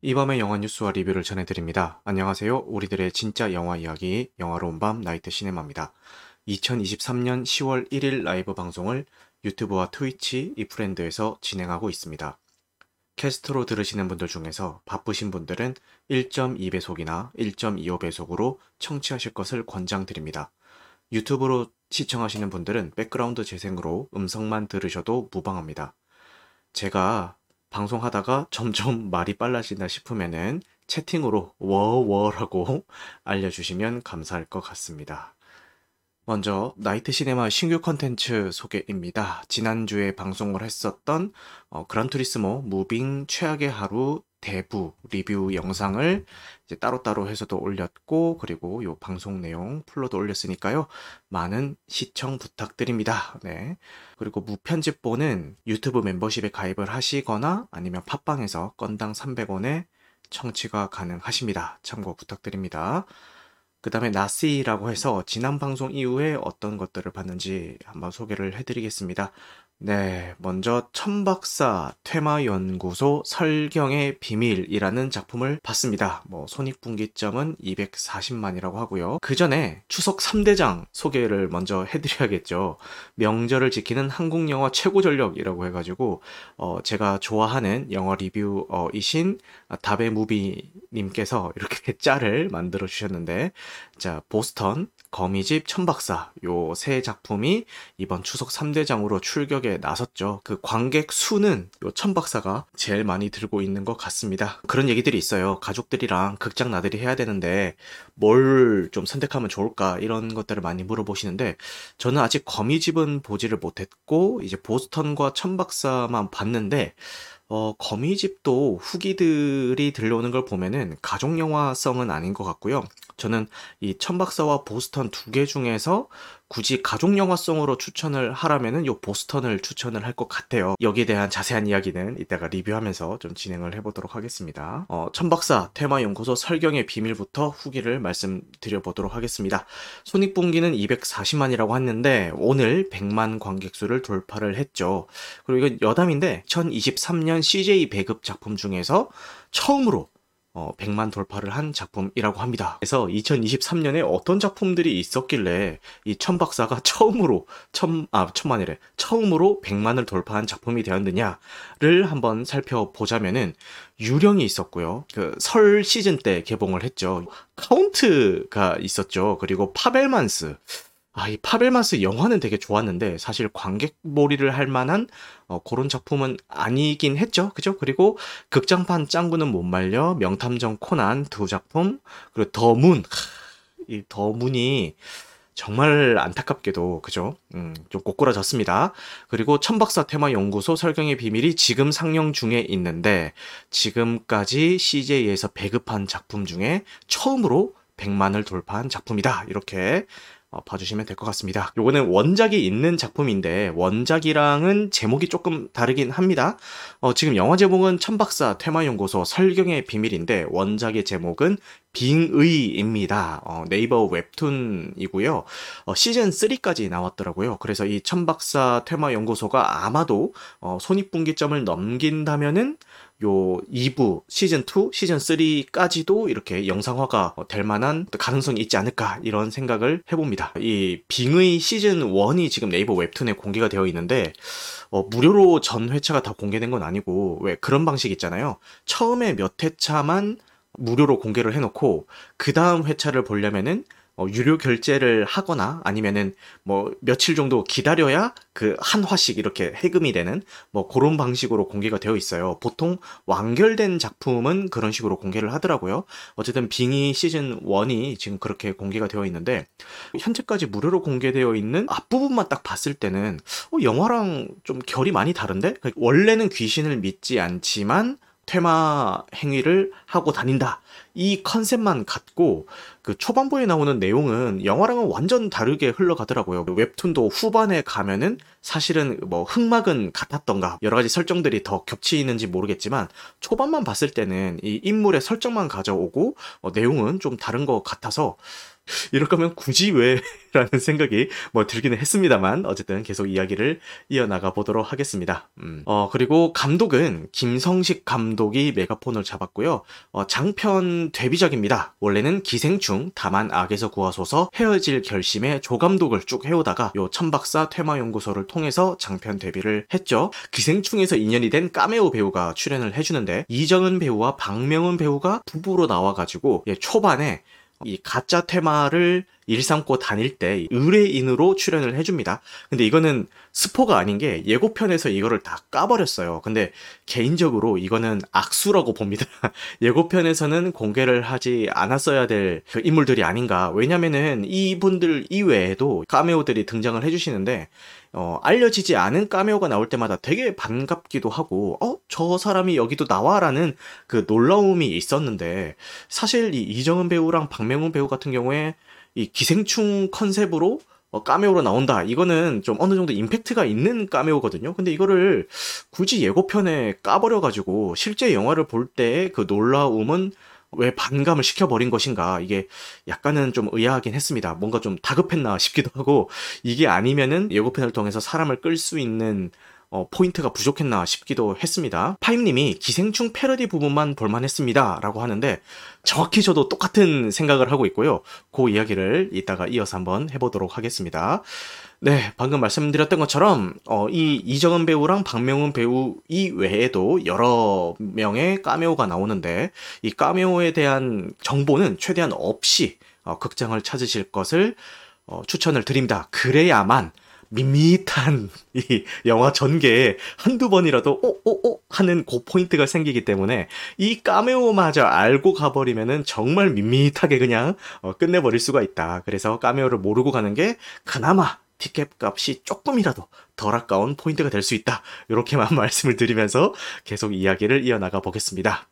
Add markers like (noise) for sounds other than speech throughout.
이 밤의 영화 뉴스와 리뷰를 전해드립니다. 안녕하세요. 우리들의 진짜 영화 이야기, 영화로운 밤 나이트 시네마입니다. 2023년 10월 1일 라이브 방송을 유튜브와 트위치, 이프렌드에서 진행하고 있습니다. 캐스트로 들으시는 분들 중에서 바쁘신 분들은 1.2배속이나 1.25배속으로 청취하실 것을 권장드립니다. 유튜브로 시청하시는 분들은 백그라운드 재생으로 음성만 들으셔도 무방합니다. 제가 방송하다가 점점 말이 빨라진다 싶으면은 채팅으로 워워라고 (laughs) 알려주시면 감사할 것 같습니다. 먼저 나이트 시네마 신규 컨텐츠 소개입니다. 지난주에 방송을 했었던 어, 그란투리스모 무빙 최악의 하루 대부 리뷰 영상을 이제 따로따로 해서도 올렸고 그리고 요 방송 내용 풀로도 올렸으니까요. 많은 시청 부탁드립니다. 네. 그리고 무편집본은 유튜브 멤버십에 가입을 하시거나 아니면 팟빵에서 건당 300원에 청취가 가능하십니다. 참고 부탁드립니다. 그 다음에 나시라고 해서 지난 방송 이후에 어떤 것들을 봤는지 한번 소개를 해드리겠습니다. 네, 먼저 천박사 퇴마연구소 설경의 비밀이라는 작품을 봤습니다. 뭐 손익분기점은 240만이라고 하고요. 그 전에 추석 3대장 소개를 먼저 해드려야겠죠. 명절을 지키는 한국 영화 최고 전력이라고 해가지고 어, 제가 좋아하는 영화 리뷰이신 다베 무비님께서 이렇게 (laughs) 짤을 만들어 주셨는데 자 보스턴 거미집 천박사 요 세 작품이 이번 추석 3대장으로 출격에 나섰죠. 그 관객 수는 요 천박사가 제일 많이 들고 있는 것 같습니다. 그런 얘기들이 있어요. 가족들이랑 극장 나들이 해야 되는데 뭘 좀 선택하면 좋을까 이런 것들을 많이 물어보시는데 저는 아직 거미집은 보지를 못했고 이제 보스턴과 천박사만 봤는데 어, 거미집도 후기들이 들려오는 걸 보면은 가족 영화성은 아닌 것 같고요. 저는 이 천박사와 보스턴 두 개 중에서 굳이 가족 영화성으로 추천을 하라면은 요 보스턴을 추천을 할 것 같아요. 여기에 대한 자세한 이야기는 이따가 리뷰하면서 좀 진행을 해보도록 하겠습니다. 어, 천박사 테마 연구소 설경의 비밀부터 후기를 말씀드려 보도록 하겠습니다. 손익분기는 240만이라고 했는데 오늘 100만 관객수를 돌파를 했죠. 그리고 이건 여담인데 2023년 CJ 배급 작품 중에서 처음으로 어, 100만 돌파를 한 작품이라고 합니다. 그래서 2023년에 어떤 작품들이 있었길래 이 천박사가 처음으로 천, 아, 천만이래. 처음으로 100만을 돌파한 작품이 되었느냐를 한번 살펴보자면은 유령이 있었고요. 그 설 시즌 때 개봉을 했죠. 카운트가 있었죠. 그리고 파벨만스. 아, 이 파벨만스 영화는 되게 좋았는데 사실 관객몰이를 할 만한 어, 그런 작품은 아니긴 했죠. 그죠? 그리고 극장판 짱구는 못 말려, 명탐정 코난 두 작품, 그리고 더 문. 이 더 문이 정말 안타깝게도 그죠? 음, 좀 꼬꾸라졌습니다. 그리고 천박사 퇴마 연구소 설경의 비밀이 지금 상영 중에 있는데 지금까지 CJ에서 배급한 작품 중에 처음으로 100만을 돌파한 작품이다. 이렇게 어, 봐주시면 될 것 같습니다. 요거는 원작이 있는 작품인데 원작이랑은 제목이 조금 다르긴 합니다. 어, 지금 영화 제목은 천박사 퇴마연구소 설경의 비밀인데 원작의 제목은 빙의입니다. 어, 네이버 웹툰이고요. 어, 시즌 3까지 나왔더라고요. 그래서 이 천박사 퇴마연구소가 아마도 어, 손익분기점을 넘긴다면은 요 2부 시즌 2, 시즌 3까지도 이렇게 영상화가 될 만한 가능성이 있지 않을까 이런 생각을 해봅니다. 이 빙의 시즌 1이 지금 네이버 웹툰에 공개가 되어 있는데 어, 무료로 전 회차가 다 공개된 건 아니고 왜 그런 방식 있잖아요. 처음에 몇 회차만 무료로 공개를 해놓고 그 다음 회차를 보려면은 어, 유료 결제를 하거나 아니면은 뭐 며칠 정도 기다려야 그 한 화씩 이렇게 해금이 되는 뭐 그런 방식으로 공개가 되어 있어요. 보통 완결된 작품은 그런 식으로 공개를 하더라고요. 어쨌든 빙의 시즌 1이 지금 그렇게 공개가 되어 있는데 현재까지 무료로 공개되어 있는 앞부분만 딱 봤을 때는 어, 영화랑 좀 결이 많이 다른데 원래는 귀신을 믿지 않지만 퇴마 행위를 하고 다닌다. 이 컨셉만 갖고 그 초반부에 나오는 내용은 영화랑은 완전 다르게 흘러가더라고요. 웹툰도 후반에 가면은 사실은 뭐 흑막은 같았던가 여러 가지 설정들이 더 겹치는지 모르겠지만 초반만 봤을 때는 이 인물의 설정만 가져오고 어, 내용은 좀 다른 것 같아서 (laughs) 이럴 거면 굳이 왜? (laughs) 라는 생각이 뭐 들기는 했습니다만 어쨌든 계속 이야기를 이어나가 보도록 하겠습니다. 음. 어 그리고 감독은 김성식 감독이 메가폰을 잡았고요. 어, 장편 데뷔작입니다. 원래는 기생충 다만 악에서 구하소서 헤어질 결심에 조감독을 쭉 해오다가 요 천박사 퇴마연구소를 통해서 장편 데뷔를 했죠. 기생충에서 인연이 된 까메오 배우가 출연을 해주는데 이정은 배우와 박명은 배우가 부부로 나와가지고 예, 초반에 이 가짜 테마를 일삼고 다닐 때 의뢰인으로 출연을 해줍니다. 근데 이거는 스포가 아닌 게 예고편에서 이거를 다 까버렸어요. 근데 개인적으로 이거는 악수라고 봅니다. (laughs) 예고편에서는 공개를 하지 않았어야 될 그 인물들이 아닌가. 왜냐면은 이분들 이외에도 카메오들이 등장을 해주시는데 어, 알려지지 않은 까메오가 나올 때마다 되게 반갑기도 하고, 어, 저 사람이 여기도 나와라는 그 놀라움이 있었는데, 사실 이 이정은 배우랑 박명훈 배우 같은 경우에 이 기생충 컨셉으로 어, 까메오로 나온다. 이거는 좀 어느 정도 임팩트가 있는 까메오거든요. 근데 이거를 굳이 예고편에 까버려가지고 실제 영화를 볼 때 그 놀라움은 왜 반감을 시켜버린 것인가 이게 약간은 좀 의아하긴 했습니다. 뭔가 좀 다급했나 싶기도 하고 이게 아니면은 예고편을 통해서 사람을 끌 수 있는 어, 포인트가 부족했나 싶기도 했습니다. 파임님이 기생충 패러디 부분만 볼만했습니다. 라고 하는데 정확히 저도 똑같은 생각을 하고 있고요. 그 이야기를 이따가 이어서 한번 해보도록 하겠습니다. 네, 방금 말씀드렸던 것처럼 어, 이 이정은 배우랑 박명훈 배우 이 외에도 여러 명의 까메오가 나오는데 이 까메오에 대한 정보는 최대한 없이 어, 극장을 찾으실 것을 어, 추천을 드립니다. 그래야만 밋밋한 이 영화 전개에 한두 번이라도 오오오 하는 그 포인트가 생기기 때문에 이 까메오마저 알고 가버리면은 정말 밋밋하게 그냥 어, 끝내버릴 수가 있다. 그래서 까메오를 모르고 가는 게 그나마 티켓 값이 조금이라도 덜 아까운 포인트가 될 수 있다. 이렇게만 (laughs) 말씀을 드리면서 계속 이야기를 이어나가 보겠습니다.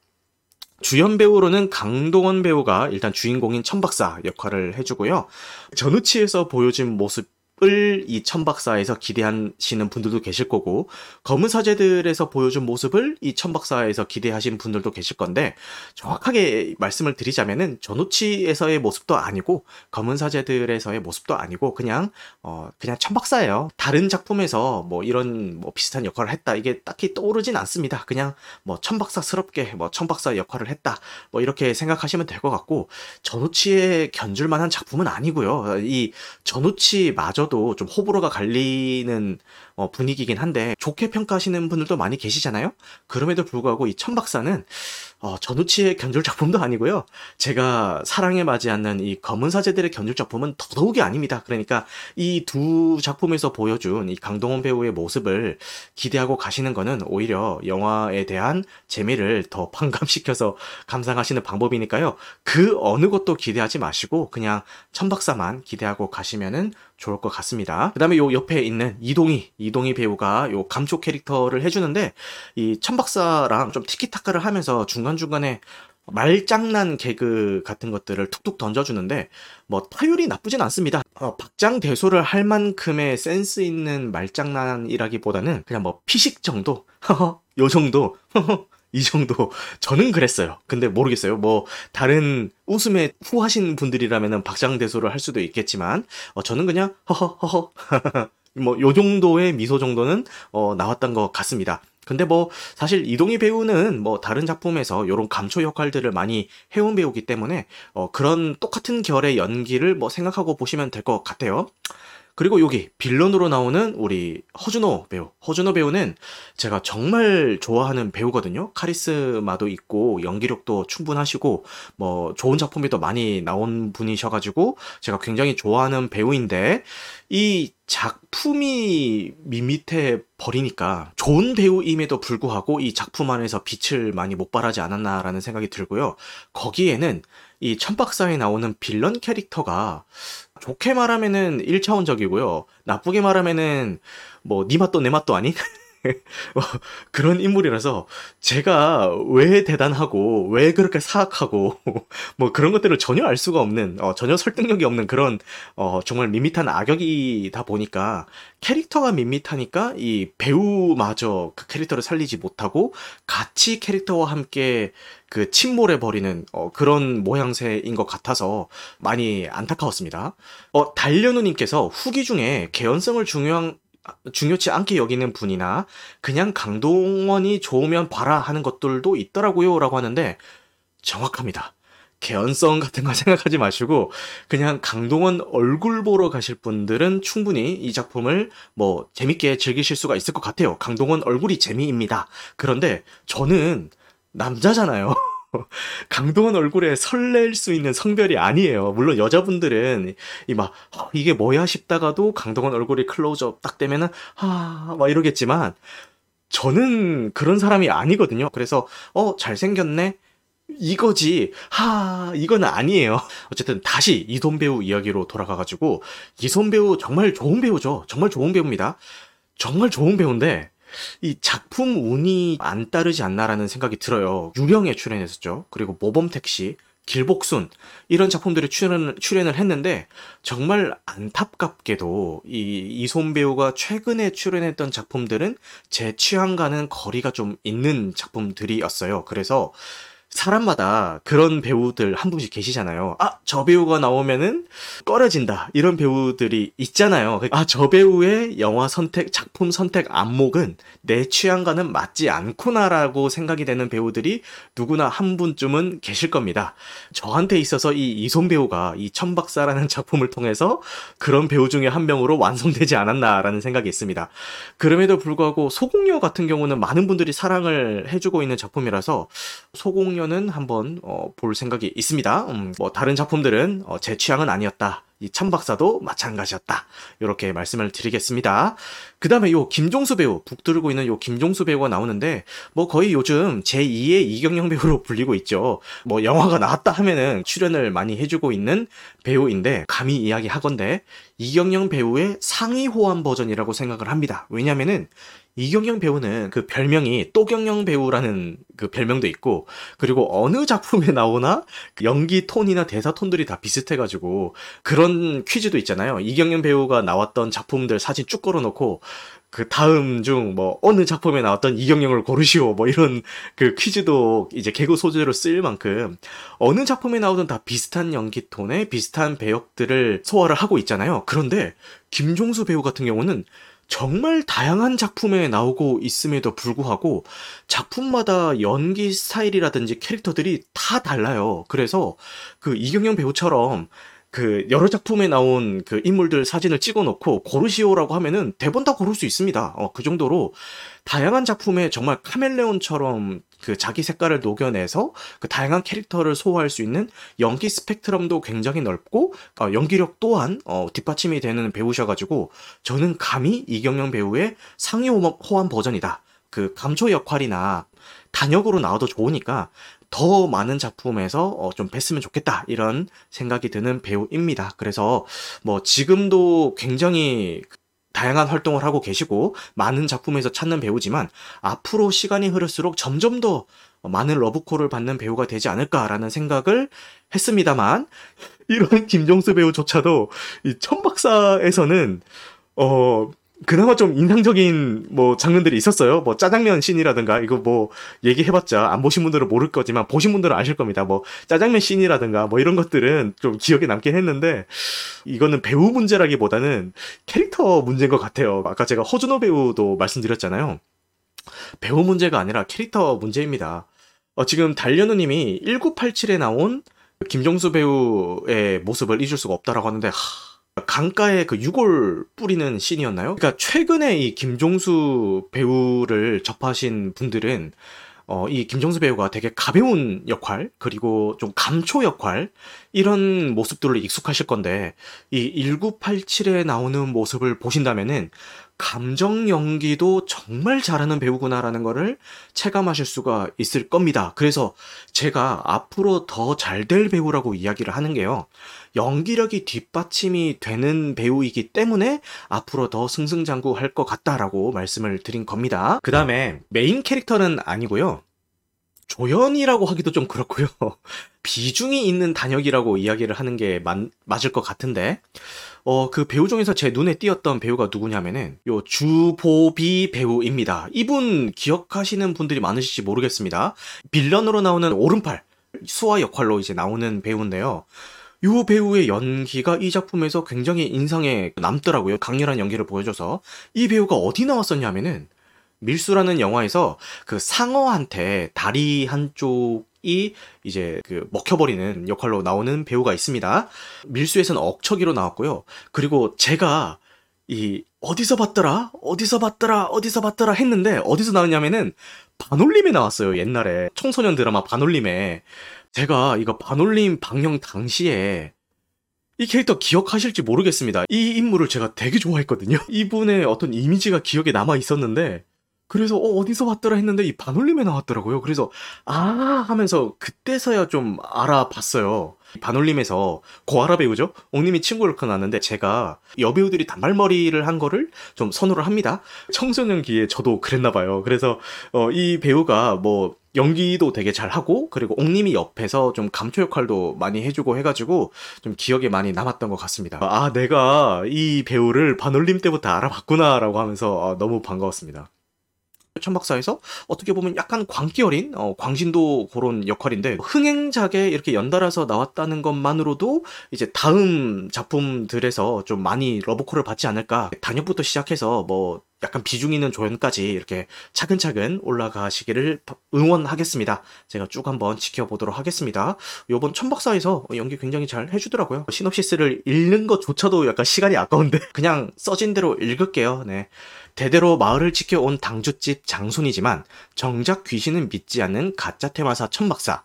주연 배우로는 강동원 배우가 일단 주인공인 천박사 역할을 해주고요. 전우치에서 보여진 모습 을이 천박사에서 기대하시는 분들도 계실 거고 검은 사제들에서 보여준 모습을 이 천박사에서 기대하시는 분들도 계실 건데 정확하게 말씀을 드리자면은 전우치에서의 모습도 아니고 검은 사제들에서의 모습도 아니고 그냥 어 그냥 천박사예요. 다른 작품에서 뭐 이런 뭐 비슷한 역할을 했다 이게 딱히 떠오르진 않습니다. 그냥 뭐 천박사스럽게 뭐 천박사 역할을 했다 뭐 이렇게 생각하시면 될 것 같고 전우치에 견줄만한 작품은 아니고요. 이 전우치 마저 저도 좀 호불호가 갈리는 어, 분위기긴 한데 좋게 평가하시는 분들도 많이 계시잖아요. 그럼에도 불구하고 이 천박사는 어, 전우치의 견줄 작품도 아니고요. 제가 사랑에 맞지 않는 이 검은 사제들의 견줄 작품은 더더욱이 아닙니다. 그러니까 이 두 작품에서 보여준 이 강동원 배우의 모습을 기대하고 가시는 거는 오히려 영화에 대한 재미를 더 (laughs) 반감시켜서 감상하시는 방법이니까요. 그 어느 것도 기대하지 마시고 그냥 천박사만 기대하고 가시면은 좋을 것 같습니다. 그 다음에 요 옆에 있는 이동희, 이동희 배우가 요 감초 캐릭터를 해주는데 이 천박사랑 좀 티키타카를 하면서 중간중간에 말장난 개그 같은 것들을 툭툭 던져주는데 뭐 타율이 나쁘진 않습니다. 어, 박장대소를 할 만큼의 센스 있는 말장난이라기보다는 그냥 뭐 피식 정도, (laughs) 요 정도 (laughs) 이 정도 저는 그랬어요. 근데 모르겠어요. 뭐 다른 웃음에 후하신 분들이라면 박장대소를 할 수도 있겠지만 어, 저는 그냥 허허허허 (laughs) 뭐 요 정도의 미소 정도는 어, 나왔던 것 같습니다. 근데 뭐 사실 이동희 배우는 뭐 다른 작품에서 요런 감초 역할들을 많이 해온 배우기 때문에 어, 그런 똑같은 결의 연기를 뭐 생각하고 보시면 될 것 같아요. 그리고 여기 빌런으로 나오는 우리 허준호 배우. 허준호 배우는 제가 정말 좋아하는 배우거든요. 카리스마도 있고 연기력도 충분하시고 뭐 좋은 작품에도 많이 나온 분이셔가지고 제가 굉장히 좋아하는 배우인데 이 작품이 밋밋해 버리니까 좋은 배우임에도 불구하고 이 작품 안에서 빛을 많이 못 발하지 않았나라는 생각이 들고요. 거기에는 이 천박사에 나오는 빌런 캐릭터가 좋게 말하면은 1차원적이고요. 나쁘게 말하면은 뭐니 맛도 내 맛도 아닌 (laughs) 어, 그런 인물이라서 제가 왜 대단하고 왜 그렇게 사악하고 (laughs) 뭐 그런 것들을 전혀 알 수가 없는 어, 전혀 설득력이 없는 그런 어, 정말 밋밋한 악역이다 보니까 캐릭터가 밋밋하니까 이 배우마저 그 캐릭터를 살리지 못하고 같이 캐릭터와 함께 그 침몰해 버리는 어, 그런 모양새인 것 같아서 많이 안타까웠습니다. 어, 달려누님께서 후기 중에 개연성을 중요한 중요치 않게 여기는 분이나 그냥 강동원이 좋으면 봐라 하는 것들도 있더라고요 라고 하는데 정확합니다. 개연성 같은 거 (laughs) 생각하지 마시고 그냥 강동원 얼굴 보러 가실 분들은 충분히 이 작품을 뭐 재밌게 즐기실 수가 있을 것 같아요. 강동원 얼굴이 재미입니다. 그런데 저는 남자잖아요. (laughs) (laughs) 강동원 얼굴에 설렐 수 있는 성별이 아니에요. 물론 여자분들은 이 막 이게 뭐야 싶다가도 강동원 얼굴이 클로즈업 딱 되면은 아막 이러겠지만 저는 그런 사람이 아니거든요. 그래서 어 잘생겼네. 이거지. 하, 이건 아니에요. (laughs) 어쨌든 다시 이손 배우 이야기로 돌아가가지고 이손 배우 정말 좋은 배우죠. 정말 좋은 배우입니다. 정말 좋은 배우인데 이 작품 운이 안 따르지 않나라는 생각이 들어요. 유령에 출연했었죠. 그리고 모범택시, 길복순 이런 작품들이 출연을, 출연을 했는데 정말 안타깝게도 이 이손 배우가 최근에 출연했던 작품들은 제 취향과는 거리가 좀 있는 작품들이었어요. 그래서 사람마다 그런 배우들 한 분씩 계시잖아요. 아, 저 배우가 나오면은 꺼려진다. 이런 배우들이 있잖아요. 아, 저 배우의 영화 선택, 작품 선택 안목은 내 취향과는 맞지 않구나라고 생각이 되는 배우들이 누구나 한 분쯤은 계실 겁니다. 저한테 있어서 이 이손 배우가 이 천박사라는 (laughs) 작품을 통해서 그런 배우 중에 한 명으로 완성되지 않았나라는 생각이 있습니다. 그럼에도 불구하고 소공녀 같은 경우는 많은 분들이 사랑을 해주고 있는 작품이라서 소공녀 는 한번 어, 볼 생각이 있습니다. 음, 뭐 다른 작품들은 어, 제 취향은 아니었다. 이 천박사도 마찬가지였다. 이렇게 말씀을 드리겠습니다. 그 다음에 요 김종수 배우, 북들고 있는 요 김종수 배우가 나오는데, 뭐 거의 요즘 제2의 이경영 배우로 (laughs) 불리고 있죠. 뭐 영화가 나왔다 하면은 출연을 많이 해주고 있는 배우인데, 감히 이야기 하건데, 이경영 배우의 상위 호환 버전이라고 생각을 합니다. 왜냐면은, 이경영 배우는 그 별명이 또경영 배우라는 그 별명도 있고 그리고 어느 작품에 나오나 그 연기 톤이나 대사 톤들이 다 비슷해가지고 그런 퀴즈도 있잖아요. 이경영 배우가 나왔던 작품들 사진 쭉 걸어놓고 그 다음 중 뭐 어느 작품에 나왔던 이경영을 고르시오 뭐 이런 그 퀴즈도 이제 개그 소재로 쓰일 만큼 어느 작품에 나오든 다 비슷한 연기 톤에 비슷한 배역들을 소화를 하고 있잖아요. 그런데 김종수 배우 같은 경우는 정말 다양한 작품에 나오고 있음에도 불구하고 작품마다 연기 스타일이라든지 캐릭터들이 다 달라요. 그래서 그 이경영 배우처럼 그 여러 작품에 나온 그 인물들 사진을 찍어 놓고 고르시오라고 하면은 대본 다 고를 수 있습니다. 어, 그 정도로 다양한 작품에 정말 카멜레온처럼 그 자기 색깔을 녹여내서 그 다양한 캐릭터를 소화할 수 있는 연기 스펙트럼도 굉장히 넓고 어, 연기력 또한 어, 뒷받침이 되는 배우셔가지고 저는 감히 이경영 배우의 상위 호환 버전이다. 그 감초 역할이나 단역으로 나와도 좋으니까 더 많은 작품에서 어, 좀 뵀으면 좋겠다 이런 생각이 드는 배우입니다. 그래서 뭐 지금도 굉장히 다양한 활동을 하고 계시고 많은 작품에서 찾는 배우지만 앞으로 시간이 흐를수록 점점 더 많은 러브콜을 받는 배우가 되지 않을까라는 생각을 했습니다만 이런 (laughs) 김종수 배우조차도 이 천박사에서는 어 그나마 좀 인상적인 뭐 장면들이 있었어요. 뭐 짜장면 씬이라든가 이거 뭐 얘기해봤자 안 보신 분들은 모를 거지만 보신 분들은 아실 겁니다. 뭐 짜장면 씬이라든가 뭐 이런 것들은 좀 기억에 남긴 했는데 이거는 배우 문제라기보다는 캐릭터 문제인 것 같아요. 아까 제가 허준호 배우도 말씀드렸잖아요. 배우 문제가 아니라 캐릭터 문제입니다. 어, 지금 달려누님이 1987에 나온 김종수 배우의 모습을 잊을 수가 없다라고 하는데 하... 강가에 그 유골 뿌리는 씬이었나요? 그러니까 최근에 이 김종수 배우를 접하신 분들은 어, 이 김종수 배우가 되게 가벼운 역할, 그리고 좀 감초 역할, 이런 모습들을 익숙하실 건데, 이 1987에 나오는 모습을 보신다면은, 감정 연기도 정말 잘하는 배우구나라는 거를 체감하실 수가 있을 겁니다. 그래서 제가 앞으로 더 잘 될 배우라고 이야기를 하는 게요. 연기력이 뒷받침이 되는 배우이기 때문에 앞으로 더 승승장구 할 것 같다라고 말씀을 드린 겁니다. 그 다음에 메인 캐릭터는 아니고요. 조연이라고 하기도 좀 그렇고요. (laughs) 비중이 있는 단역이라고 이야기를 하는 게 맞, 맞을 것 같은데, 어, 그 배우 중에서 제 눈에 띄었던 배우가 누구냐면은, 요 주보비 배우입니다. 이분 기억하시는 분들이 많으실지 모르겠습니다. 빌런으로 나오는 오른팔, 수아 역할로 이제 나오는 배우인데요. 이 배우의 연기가 이 작품에서 굉장히 인상에 남더라고요. 강렬한 연기를 보여줘서. 이 배우가 어디 나왔었냐면은, 밀수라는 영화에서 그 상어한테 다리 한쪽이 이제 그 먹혀버리는 역할로 나오는 배우가 있습니다. 밀수에서는 억척이로 나왔고요. 그리고 제가 이 어디서 봤더라? 어디서 봤더라? 어디서 봤더라? 했는데 어디서 나왔냐면은 반올림에 나왔어요. 옛날에 청소년 드라마 반올림에 제가 이거 반올림 방영 당시에 이 캐릭터 기억하실지 모르겠습니다. 이 인물을 제가 되게 좋아했거든요. (laughs) 이분의 어떤 이미지가 기억에 남아 있었는데 그래서 어, 어디서 봤더라 했는데 이 반올림에 나왔더라고요. 그래서 아 하면서 그때서야 좀 알아봤어요. 반올림에서 고아라 배우죠. 옥님이 친구를 conna는데 제가 여배우들이 단발머리를 한 거를 좀 선호를 합니다. 청소년기에 저도 그랬나 봐요. 그래서 어, 이 배우가 뭐 연기도 되게 잘하고 그리고 옥님이 옆에서 좀 감초 역할도 많이 해주고 해가지고 좀 기억에 많이 남았던 것 같습니다. 아 내가 이 배우를 반올림 때부터 알아봤구나라고 하면서 어, 너무 반가웠습니다. 천박사에서 어떻게 보면 약간 광기 어린 어, 광신도 그런 역할인데 흥행작에 이렇게 연달아서 나왔다는 것만으로도 이제 다음 작품들에서 좀 많이 러브콜을 받지 않을까. 단역부터 시작해서 뭐 약간 비중 있는 조연까지 이렇게 차근차근 올라가시기를 응원하겠습니다. 제가 쭉 한번 지켜보도록 하겠습니다. 요번 천박사에서 연기 굉장히 잘 해주더라고요. 시놉시스를 읽는 것조차도 약간 시간이 아까운데 (laughs) 그냥 써진 대로 읽을게요. 네. 대대로 마을을 지켜온 당주집 장손이지만 정작 귀신은 믿지 않는 가짜 테마사 천박사.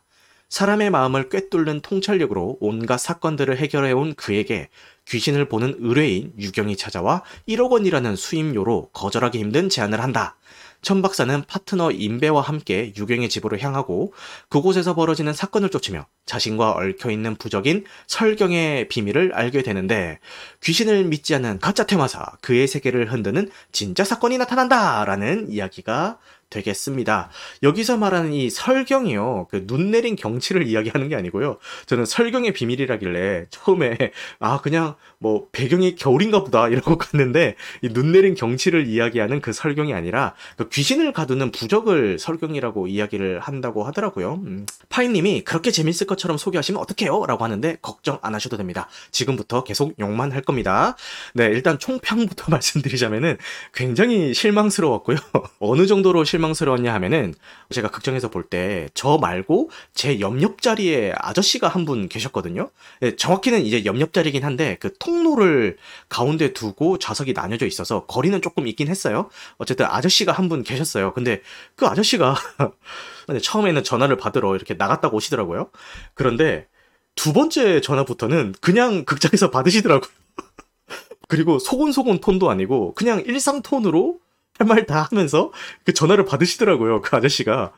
사람의 마음을 꿰뚫는 통찰력으로 온갖 사건들을 해결해온 그에게 귀신을 보는 의뢰인 유경이 찾아와 1억 원이라는 수임료로 거절하기 힘든 제안을 한다. 천 박사는 파트너 임배와 함께 유경의 집으로 향하고 그곳에서 벌어지는 사건을 쫓으며 자신과 얽혀있는 부적인 설경의 비밀을 알게 되는데 귀신을 믿지 않는 가짜 테마사 그의 세계를 흔드는 진짜 사건이 나타난다! 라는 이야기가 되겠습니다. 여기서 말하는 이 설경이요. 그 눈 내린 경치를 이야기하는 게 아니고요. 저는 설경의 비밀이라길래 처음에 아 그냥 뭐 배경이 겨울인가 보다 이러고 갔는데 이 눈 내린 경치를 이야기하는 그 설경이 아니라 그 귀신을 가두는 부적을 설경이라고 이야기를 한다고 하더라고요. 음. 파이님이 그렇게 재밌을 것처럼 소개하시면 어떡해요? 라고 하는데 걱정 안 하셔도 됩니다. 지금부터 계속 욕만 할 겁니다. 네, 일단 총평부터 (laughs) 말씀드리자면은 굉장히 실망스러웠고요. (laughs) 어느 정도로 실 실망스러웠냐 하면은 제가 극장에서 볼 때 저 말고 제 옆옆 자리에 아저씨가 한 분 계셨거든요. 네, 정확히는 이제 옆옆 자리긴 한데 그 통로를 가운데 두고 좌석이 나뉘어져 있어서 거리는 조금 있긴 했어요. 어쨌든 아저씨가 한 분 계셨어요. 근데 그 아저씨가 (laughs) 처음에는 전화를 받으러 이렇게 나갔다고 오시더라고요. 그런데 두 번째 전화부터는 그냥 극장에서 받으시더라고요. (laughs) 그리고 소곤소곤 톤도 아니고 그냥 일상 톤으로 할 말 다 하면서 그 전화를 받으시더라고요. 그 아저씨가.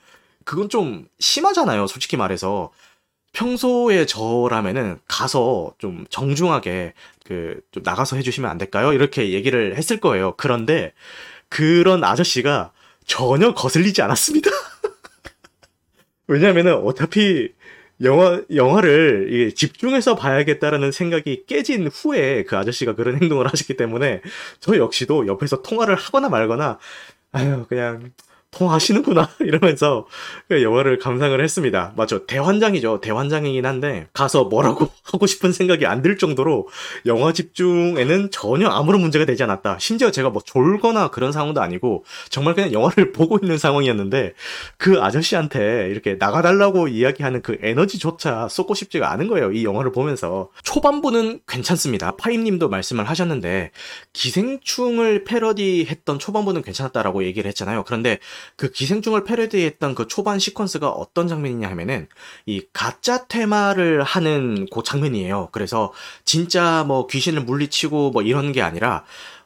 그건 좀 심하잖아요. 솔직히 말해서. 평소에 저라면은 가서 좀 정중하게 그 좀 나가서 해주시면 안 될까요? 이렇게 얘기를 했을 거예요. 그런데 그런 아저씨가 전혀 거슬리지 않았습니다. (laughs) 왜냐면은 어차피 영화, 영화를 집중해서 봐야겠다라는 생각이 깨진 후에 그 아저씨가 그런 행동을 하셨기 때문에 저 역시도 옆에서 통화를 하거나 말거나 아유, 그냥 통하시는구나 (laughs) 이러면서 그 영화를 감상을 했습니다. 맞죠. 대환장이죠. 대환장이긴 한데 가서 뭐라고 (laughs) 하고 싶은 생각이 안 들 정도로 영화 집중에는 전혀 아무런 문제가 되지 않았다. 심지어 제가 뭐 졸거나 그런 상황도 아니고 정말 그냥 영화를 (laughs) 보고 있는 상황이었는데 그 아저씨한테 이렇게 나가달라고 이야기하는 그 에너지조차 쏟고 싶지가 않은 거예요. 이 영화를 보면서 초반부는 괜찮습니다. 파임님도 말씀을 하셨는데 기생충을 패러디했던 초반부는 괜찮았다라고 얘기를 했잖아요. 그런데 그 기생충을 패러디했던 그 초반 시퀀스가 어떤 장면이냐 하면은 이 가짜 테마를 하는 그 장면이에요. 그래서 진짜 뭐 귀신을 물리치고 뭐 이런 게 아니라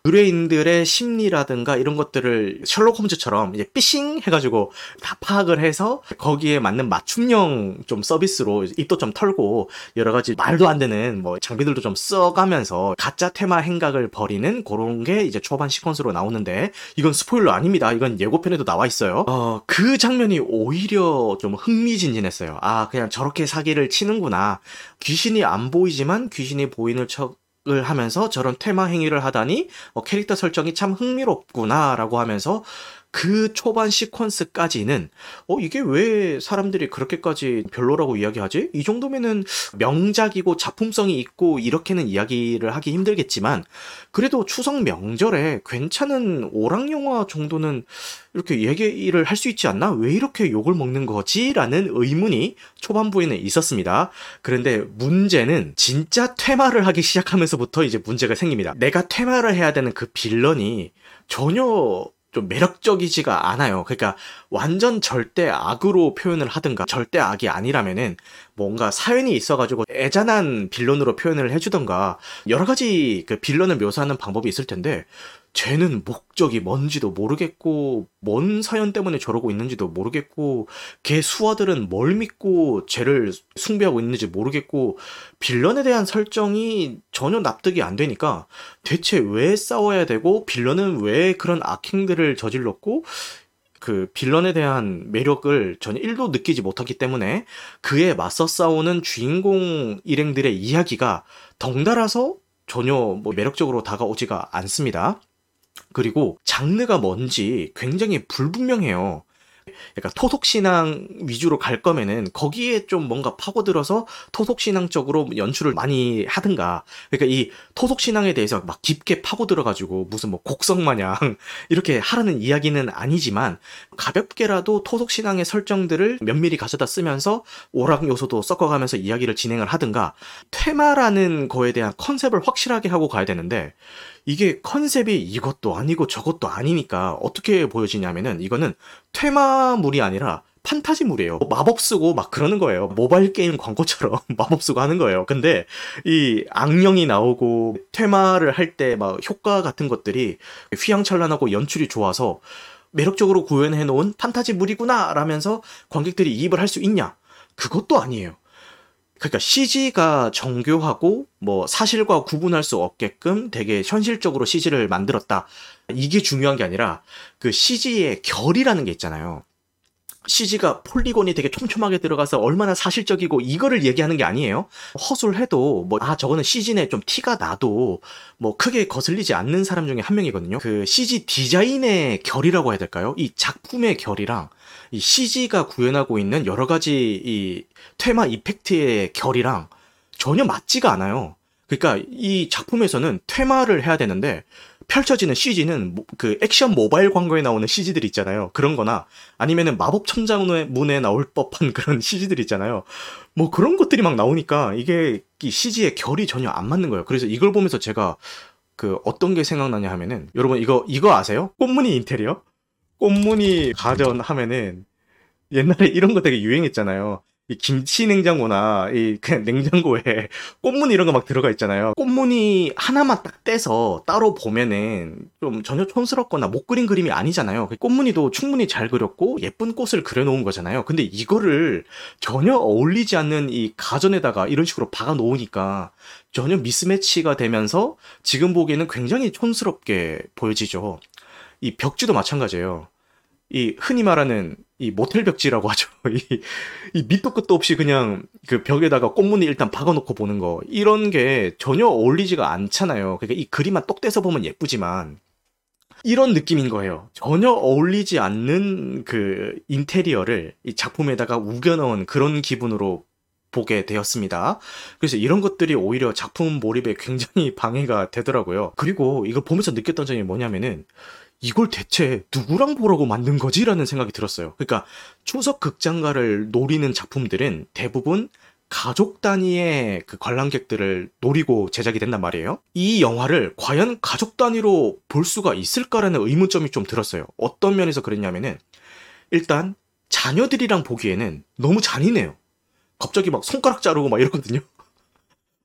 의뢰인들의 심리라든가 이런 것들을 셜록 홈즈처럼 이제 삐싱 해가지고 다 파악을 해서 거기에 맞는 맞춤형 좀 서비스로 입도 좀 털고 여러 가지 말도 안 되는 뭐 장비들도 좀 써가면서 가짜 테마 행각을 벌이는 그런 게 이제 초반 시퀀스로 나오는데 이건 스포일러 아닙니다. 이건 예고편에도 나와 있어요. 어, 그 장면이 오히려 좀 흥미진진했어요. 아, 그냥 저렇게 사기를 치는구나. 귀신이 안 보이지만 귀신이 보이는 척 을 하면서 저런 테마 행위를 하다니 어, 캐릭터 설정이 참 흥미롭구나라고 하면서 그 초반 시퀀스까지는 어 이게 왜 사람들이 그렇게까지 별로라고 이야기하지? 이 정도면은 명작이고 작품성이 있고 이렇게는 이야기를 하기 힘들겠지만 그래도 추석 명절에 괜찮은 오락 영화 정도는 이렇게 얘기를 할 수 있지 않나? 왜 이렇게 욕을 먹는 거지? 라는 의문이 초반부에는 있었습니다. 그런데 문제는 진짜 퇴마를 하기 시작하면서부터 이제 문제가 생깁니다. 내가 퇴마를 해야 되는 그 빌런이 전혀 좀 매력적이지가 않아요. 그러니까 완전 절대 악으로 표현을 하든가 절대 악이 아니라면은 뭔가 사연이 있어가지고 애잔한 빌런으로 표현을 해주던가 여러 가지 그 빌런을 묘사하는 방법이 있을 텐데 쟤는 목적이 뭔지도 모르겠고 뭔 사연 때문에 저러고 있는지도 모르겠고 걔 수하들은 뭘 믿고 쟤를 숭배하고 있는지 모르겠고 빌런에 대한 설정이 전혀 납득이 안 되니까 대체 왜 싸워야 되고 빌런은 왜 그런 악행들을 저질렀고 그 빌런에 대한 매력을 전혀 1도 느끼지 못하기 때문에 그에 맞서 싸우는 주인공 일행들의 이야기가 덩달아서 전혀 뭐 매력적으로 다가오지가 않습니다. 그리고 장르가 뭔지 굉장히 불분명해요. 그러니까 토속신앙 위주로 갈 거면은 거기에 좀 뭔가 파고들어서 토속신앙 쪽으로 연출을 많이 하든가. 그러니까 이 토속신앙에 대해서 막 깊게 파고들어가지고 무슨 뭐 곡성 마냥 (laughs) 이렇게 하라는 이야기는 아니지만 가볍게라도 토속신앙의 설정들을 면밀히 가져다 쓰면서 오락 요소도 섞어가면서 이야기를 진행을 하든가 테마라는 거에 대한 컨셉을 확실하게 하고 가야 되는데 이게 컨셉이 이것도 아니고 저것도 아니니까 어떻게 보여지냐면은 이거는 테마물이 아니라 판타지물이에요. 마법 쓰고 막 그러는 거예요. 모바일 게임 광고처럼 (laughs) 마법 쓰고 하는 거예요. 근데 이 악령이 나오고 테마를 할 때 막 효과 같은 것들이 휘황찬란하고 연출이 좋아서 매력적으로 구현해 놓은 판타지물이구나 라면서 관객들이 이입을 할 수 있냐? 그것도 아니에요. 그러니까 CG가 정교하고 뭐 사실과 구분할 수 없게끔 되게 현실적으로 CG를 만들었다. 이게 중요한 게 아니라 그 CG의 결이라는 게 있잖아요. CG가 폴리곤이 되게 촘촘하게 들어가서 얼마나 사실적이고 이거를 얘기하는 게 아니에요. 허술해도 뭐 아 저거는 CG네 좀 티가 나도 뭐 크게 거슬리지 않는 사람 중에 한 명이거든요. 그 CG 디자인의 결이라고 해야 될까요? 이 작품의 결이랑 이 CG가 구현하고 있는 여러 가지 이 테마 이펙트의 결이랑 전혀 맞지가 않아요. 그러니까 이 작품에서는 테마를 해야 되는데 펼쳐지는 CG는 그 액션 모바일 광고에 나오는 CG들 있잖아요. 그런 거나 아니면은 마법 천장문에 나올 법한 그런 CG들 있잖아요. 뭐 그런 것들이 막 나오니까 이게 이 CG의 결이 전혀 안 맞는 거예요. 그래서 이걸 보면서 제가 그 어떤 게 생각나냐 하면은 여러분 이거 이거 아세요? 꽃무늬 인테리어? 꽃무늬 가전 하면은 옛날에 이런 거 되게 유행했잖아요. 이 김치 냉장고나 이 그냥 냉장고에 (laughs) 꽃무늬 이런 거 막 들어가 있잖아요. 꽃무늬 하나만 딱 떼서 따로 보면은 좀 전혀 촌스럽거나 못 그린 그림이 아니잖아요. 그 꽃무늬도 충분히 잘 그렸고 예쁜 꽃을 그려놓은 거잖아요. 근데 이거를 전혀 어울리지 않는 이 가전에다가 이런 식으로 박아 놓으니까 전혀 미스매치가 되면서 지금 보기에는 굉장히 촌스럽게 보여지죠. 이 벽지도 마찬가지예요. 이 흔히 말하는 이 모텔 벽지라고 (laughs) 하죠. 이, 이 밑도 끝도 없이 그냥 그 벽에다가 꽃무늬 일단 박아놓고 보는 거 이런 게 전혀 어울리지가 않잖아요. 그러니까 이 그림만 똑 떼서 보면 예쁘지만 이런 느낌인 거예요. 전혀 어울리지 않는 그 인테리어를 이 작품에다가 우겨넣은 그런 기분으로 보게 되었습니다. 그래서 이런 것들이 오히려 작품 몰입에 굉장히 방해가 되더라고요. 그리고 이걸 보면서 느꼈던 점이 뭐냐면은 이걸 대체 누구랑 보라고 만든 거지? 라는 생각이 들었어요. 그러니까 추석 극장가를 노리는 작품들은 대부분 가족 단위의 그 관람객들을 노리고 제작이 된단 말이에요. 이 영화를 과연 가족 단위로 볼 수가 있을까라는 의문점이 좀 들었어요. 어떤 면에서 그랬냐면은 일단 자녀들이랑 보기에는 너무 잔인해요. 갑자기 막 손가락 자르고 막 이러거든요.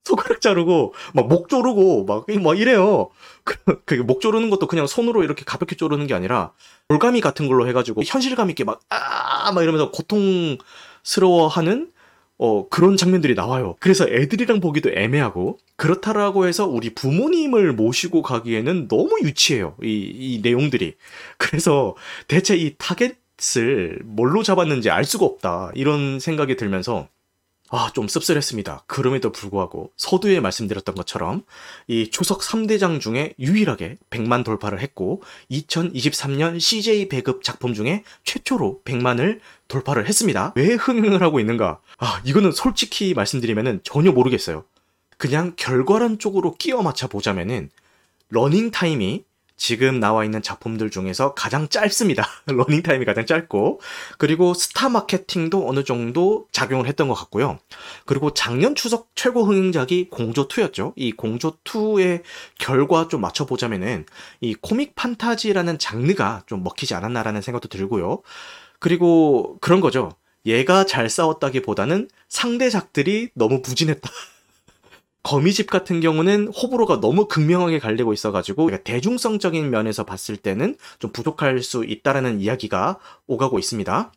손가락 자르고 막 목 조르고 막, 막 이래요. (laughs) 그, 그, 목 조르는 것도 그냥 손으로 이렇게 가볍게 조르는 게 아니라 돌가미 같은 걸로 해가지고 현실감 있게 막, 아, 막 이러면서 고통스러워하는 어, 그런 장면들이 나와요. 그래서 애들이랑 보기도 애매하고, 그렇다라고 해서 우리 부모님을 모시고 가기에는 너무 유치해요. 이, 이 내용들이. 그래서 대체 이 타겟을 뭘로 잡았는지 알 수가 없다. 이런 생각이 들면서, 아, 좀 씁쓸했습니다. 그럼에도 불구하고 서두에 말씀드렸던 것처럼 이 추석 3대장 중에 유일하게 100만 돌파를 했고 2023년 CJ 배급 작품 중에 최초로 100만을 돌파를 했습니다. 왜 흥행을 하고 있는가? 아, 이거는 솔직히 말씀드리면 전혀 모르겠어요. 그냥 결과론 쪽으로 끼워 맞춰 보자면은 러닝 타임이 지금 나와 있는 작품들 중에서 가장 짧습니다. (laughs) 러닝 타임이 가장 짧고 그리고 스타 마케팅도 어느 정도 작용을 했던 것 같고요. 그리고 작년 추석 최고 흥행작이 공조 2였죠. 이 공조 2의 결과 좀 맞춰 보자면은 이 코믹 판타지라는 장르가 좀 먹히지 않았나라는 생각도 들고요. 그리고 그런 거죠. 얘가 잘 싸웠다기보다는 상대작들이 너무 부진했다. (laughs) 거미집 같은 경우는 호불호가 너무 극명하게 갈리고 있어가지고 대중성적인 면에서 봤을 때는 좀 부족할 수 있다라는 이야기가 오가고 있습니다.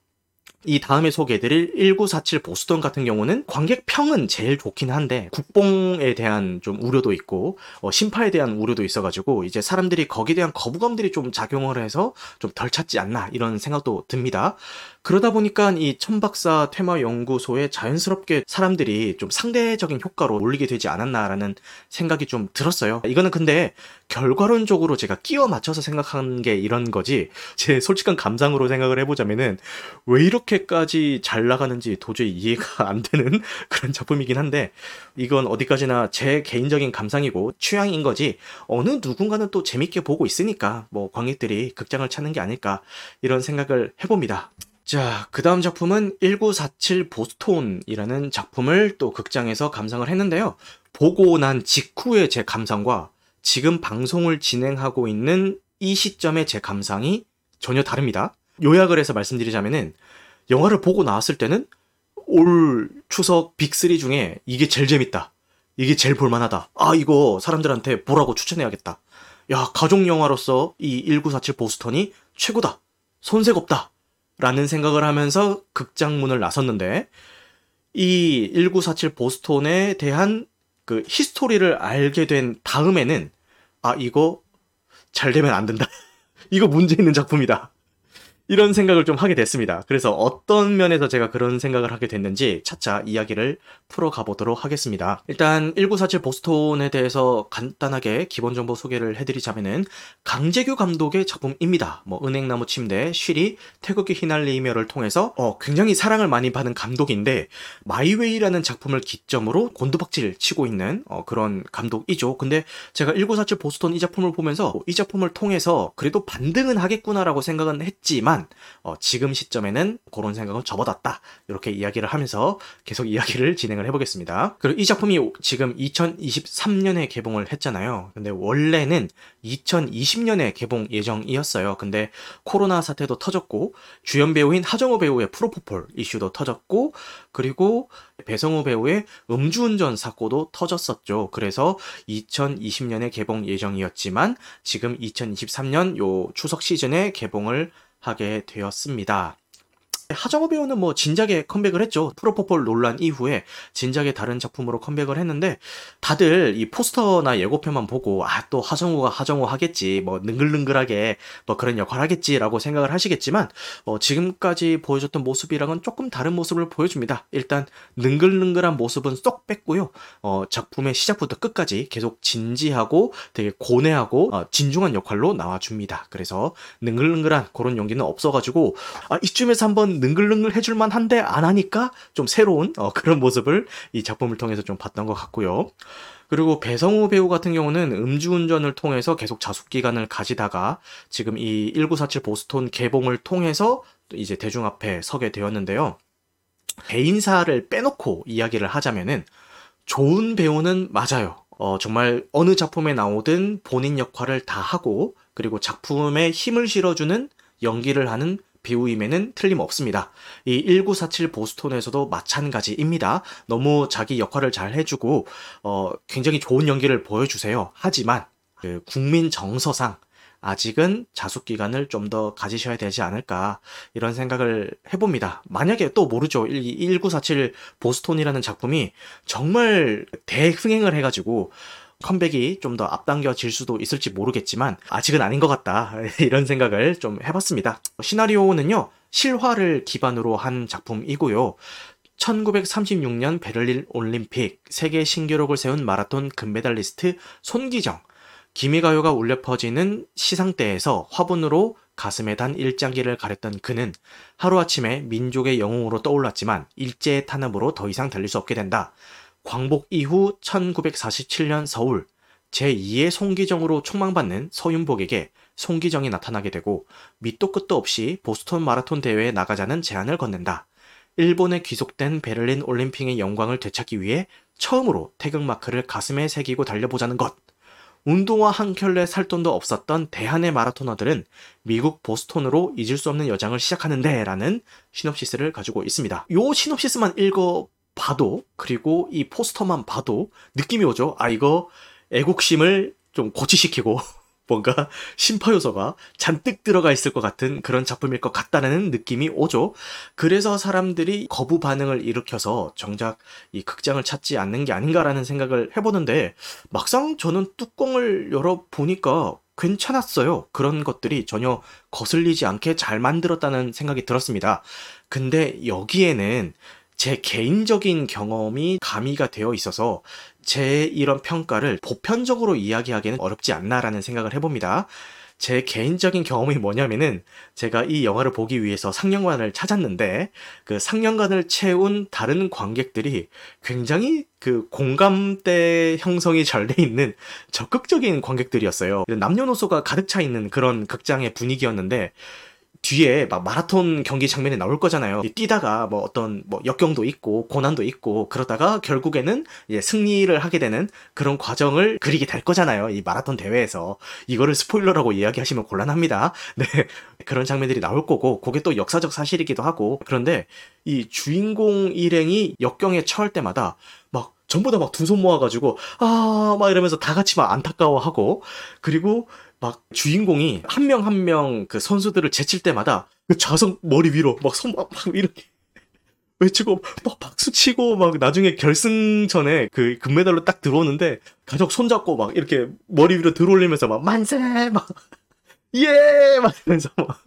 이 다음에 소개해드릴 1947 보스턴 같은 경우는 관객 평은 제일 좋긴 한데 국뽕에 대한 좀 우려도 있고 어, 심파에 대한 우려도 있어가지고 이제 사람들이 거기에 대한 거부감들이 좀 작용을 해서 좀 덜 찾지 않나 이런 생각도 듭니다. 그러다 보니까 이 천박사 테마 연구소에 자연스럽게 사람들이 좀 상대적인 효과로 몰리게 되지 않았나라는 생각이 좀 들었어요. 이거는 근데 결과론적으로 제가 끼워 맞춰서 생각한 게 이런 거지 제 솔직한 감상으로 생각을 해보자면은 왜 이렇게 까지 잘 나가는지 도저히 이해가 (laughs) 안 되는 (laughs) 그런 작품이긴 한데 이건 어디까지나 제 개인적인 감상이고 취향인 거지 어느 누군가는 또 재밌게 보고 있으니까 뭐 관객들이 극장을 찾는 게 아닐까 이런 생각을 해봅니다. 자, 그 다음 작품은 1947 보스톤이라는 작품을 또 극장에서 감상을 했는데요. 보고 난 직후의 제 감상과 지금 방송을 진행하고 있는 이 시점의 제 감상이 전혀 다릅니다. 요약을 해서 말씀드리자면은 영화를 보고 나왔을 때는 올 추석 빅3 중에 이게 제일 재밌다. 이게 제일 볼만하다. 아, 이거 사람들한테 보라고 추천해야겠다. 야, 가족 영화로서 이 1947 보스턴이 최고다. 손색 없다. 라는 생각을 하면서 극장문을 나섰는데 이 1947 보스톤에 대한 그 히스토리를 알게 된 다음에는 아 이거 잘 되면 안 된다. (laughs) 이거 문제 있는 작품이다. 이런 생각을 좀 하게 됐습니다. 그래서 어떤 면에서 제가 그런 생각을 하게 됐는지 차차 이야기를 풀어가 보도록 하겠습니다. 일단 1947 보스톤에 대해서 간단하게 기본 정보 소개를 해드리자면은 강재규 감독의 작품입니다. 뭐 은행나무 침대, 쉬리, 태극기 휘날리며를 통해서 어, 굉장히 사랑을 많이 받은 감독인데 마이웨이라는 작품을 기점으로 곤두박질 치고 있는 어, 그런 감독이죠. 근데 제가 1947 보스톤 이 작품을 보면서 이 작품을 통해서 그래도 반등은 하겠구나라고 생각은 했지만 하지만 어, 지금 시점에는 그런 생각은 접어뒀다. 이렇게 이야기를 하면서 계속 이야기를 진행을 해보겠습니다. 그리고 이 작품이 지금 2023년에 개봉을 했잖아요. 근데 원래는 2020년에 개봉 예정이었어요. 근데 코로나 사태도 터졌고 주연 배우인 하정우 배우의 프로포폴 이슈도 터졌고 그리고 배성우 배우의 음주운전 사고도 터졌었죠. 그래서 2020년에 개봉 예정이었지만 지금 2023년 요 추석 시즌에 개봉을 하게 되었습니다. 하정우 배우는 뭐 진작에 컴백을 했죠. 프로포폴 논란 이후에 진작에 다른 작품으로 컴백을 했는데 다들 이 포스터나 예고편만 보고 아 또 하정우가 하정우 하겠지 뭐 능글능글하게 뭐 그런 역할 하겠지라고 생각을 하시겠지만 어 지금까지 보여줬던 모습이랑은 조금 다른 모습을 보여줍니다. 일단 능글능글한 모습은 쏙 뺐고요. 어 작품의 시작부터 끝까지 계속 진지하고 되게 고뇌하고 어 진중한 역할로 나와줍니다. 그래서 능글능글한 그런 연기는 없어가지고 아 이쯤에서 한번 능글능글 해줄만 한데 안 하니까 좀 새로운 어, 그런 모습을 이 작품을 통해서 좀 봤던 것 같고요. 그리고 배성우 배우 같은 경우는 음주운전을 통해서 계속 자숙 기간을 가지다가 지금 이 1947 보스톤 개봉을 통해서 이제 대중 앞에 서게 되었는데요. 배인사를 빼놓고 이야기를 하자면은 좋은 배우는 맞아요. 어, 정말 어느 작품에 나오든 본인 역할을 다 하고 그리고 작품에 힘을 실어주는 연기를 하는 배우임에는 틀림없습니다. 이 1947 보스톤에서도 마찬가지입니다. 너무 자기 역할을 잘 해주고 어, 굉장히 좋은 연기를 보여주세요. 하지만 그 국민 정서상 아직은 자숙 기간을 좀 더 가지셔야 되지 않을까 이런 생각을 해봅니다. 만약에 또 모르죠. 1947 보스톤이라는 작품이 정말 대흥행을 해가지고 컴백이 좀 더 앞당겨질 수도 있을지 모르겠지만 아직은 아닌 것 같다 (laughs) 이런 생각을 좀 해봤습니다. 시나리오는요 실화를 기반으로 한 작품이고요. 1936년 베를린 올림픽 세계 신기록을 세운 마라톤 금메달리스트 손기정 기미가요가 울려 퍼지는 시상대에서 화분으로 가슴에 단 일장기를 가렸던 그는 하루아침에 민족의 영웅으로 떠올랐지만 일제의 탄압으로 더 이상 달릴 수 없게 된다. 광복 이후 1947년 서울 제2의 송기정으로 촉망받는 서윤복에게 송기정이 나타나게 되고 밑도 끝도 없이 보스턴 마라톤 대회에 나가자는 제안을 건넨다. 일본에 귀속된 베를린 올림픽의 영광을 되찾기 위해 처음으로 태극마크를 가슴에 새기고 달려보자는 것. 운동화 한 켤레 살 돈도 없었던 대한의 마라토너들은 미국 보스톤으로 잊을 수 없는 여정을 시작하는데 라는 시놉시스를 가지고 있습니다. 요 시놉시스만 읽어 봐도 그리고 이 포스터만 봐도 느낌이 오죠. 아 이거 애국심을 좀 고치시키고 (laughs) 뭔가 심파 요소가 잔뜩 들어가 있을 것 같은 그런 작품일 것 같다는 느낌이 오죠. 그래서 사람들이 거부 반응을 일으켜서 정작 이 극장을 찾지 않는 게 아닌가라는 생각을 해보는데 막상 저는 뚜껑을 열어 보니까 괜찮았어요. 그런 것들이 전혀 거슬리지 않게 잘 만들었다는 생각이 들었습니다. 근데 여기에는 제 개인적인 경험이 가미가 되어 있어서 제 이런 평가를 보편적으로 이야기하기는 어렵지 않나라는 생각을 해봅니다. 제 개인적인 경험이 뭐냐면은 제가 이 영화를 보기 위해서 상영관을 찾았는데 그 상영관을 채운 다른 관객들이 굉장히 그 공감대 형성이 잘 돼 있는 적극적인 관객들이었어요. 남녀노소가 가득 차 있는 그런 극장의 분위기였는데 뒤에 막 마라톤 경기 장면이 나올 거잖아요. 뛰다가 뭐 어떤 뭐 역경도 있고 고난도 있고 그러다가 결국에는 이제 승리를 하게 되는 그런 과정을 그리게 될 거잖아요. 이 마라톤 대회에서 이거를 스포일러라고 이야기하시면 곤란합니다. (laughs) 네 그런 장면들이 나올 거고 그게 또 역사적 사실이기도 하고 그런데 이 주인공 일행이 역경에 처할 때마다 막 전부 다 막 두 손 모아가지고 아 막 이러면서 다 같이 막 안타까워하고 그리고 막 주인공이 한 명 한 명 그 선수들을 제칠 때마다 그 좌석 머리 위로 막손막 이렇게 (laughs) 외치고 막 박수 치고 막 나중에 결승전에 그 금메달로 딱 들어오는데 가족 손잡고 막 이렇게 머리 위로 들어올리면서 막 만세 막 (laughs) 예! 막 이러면서 막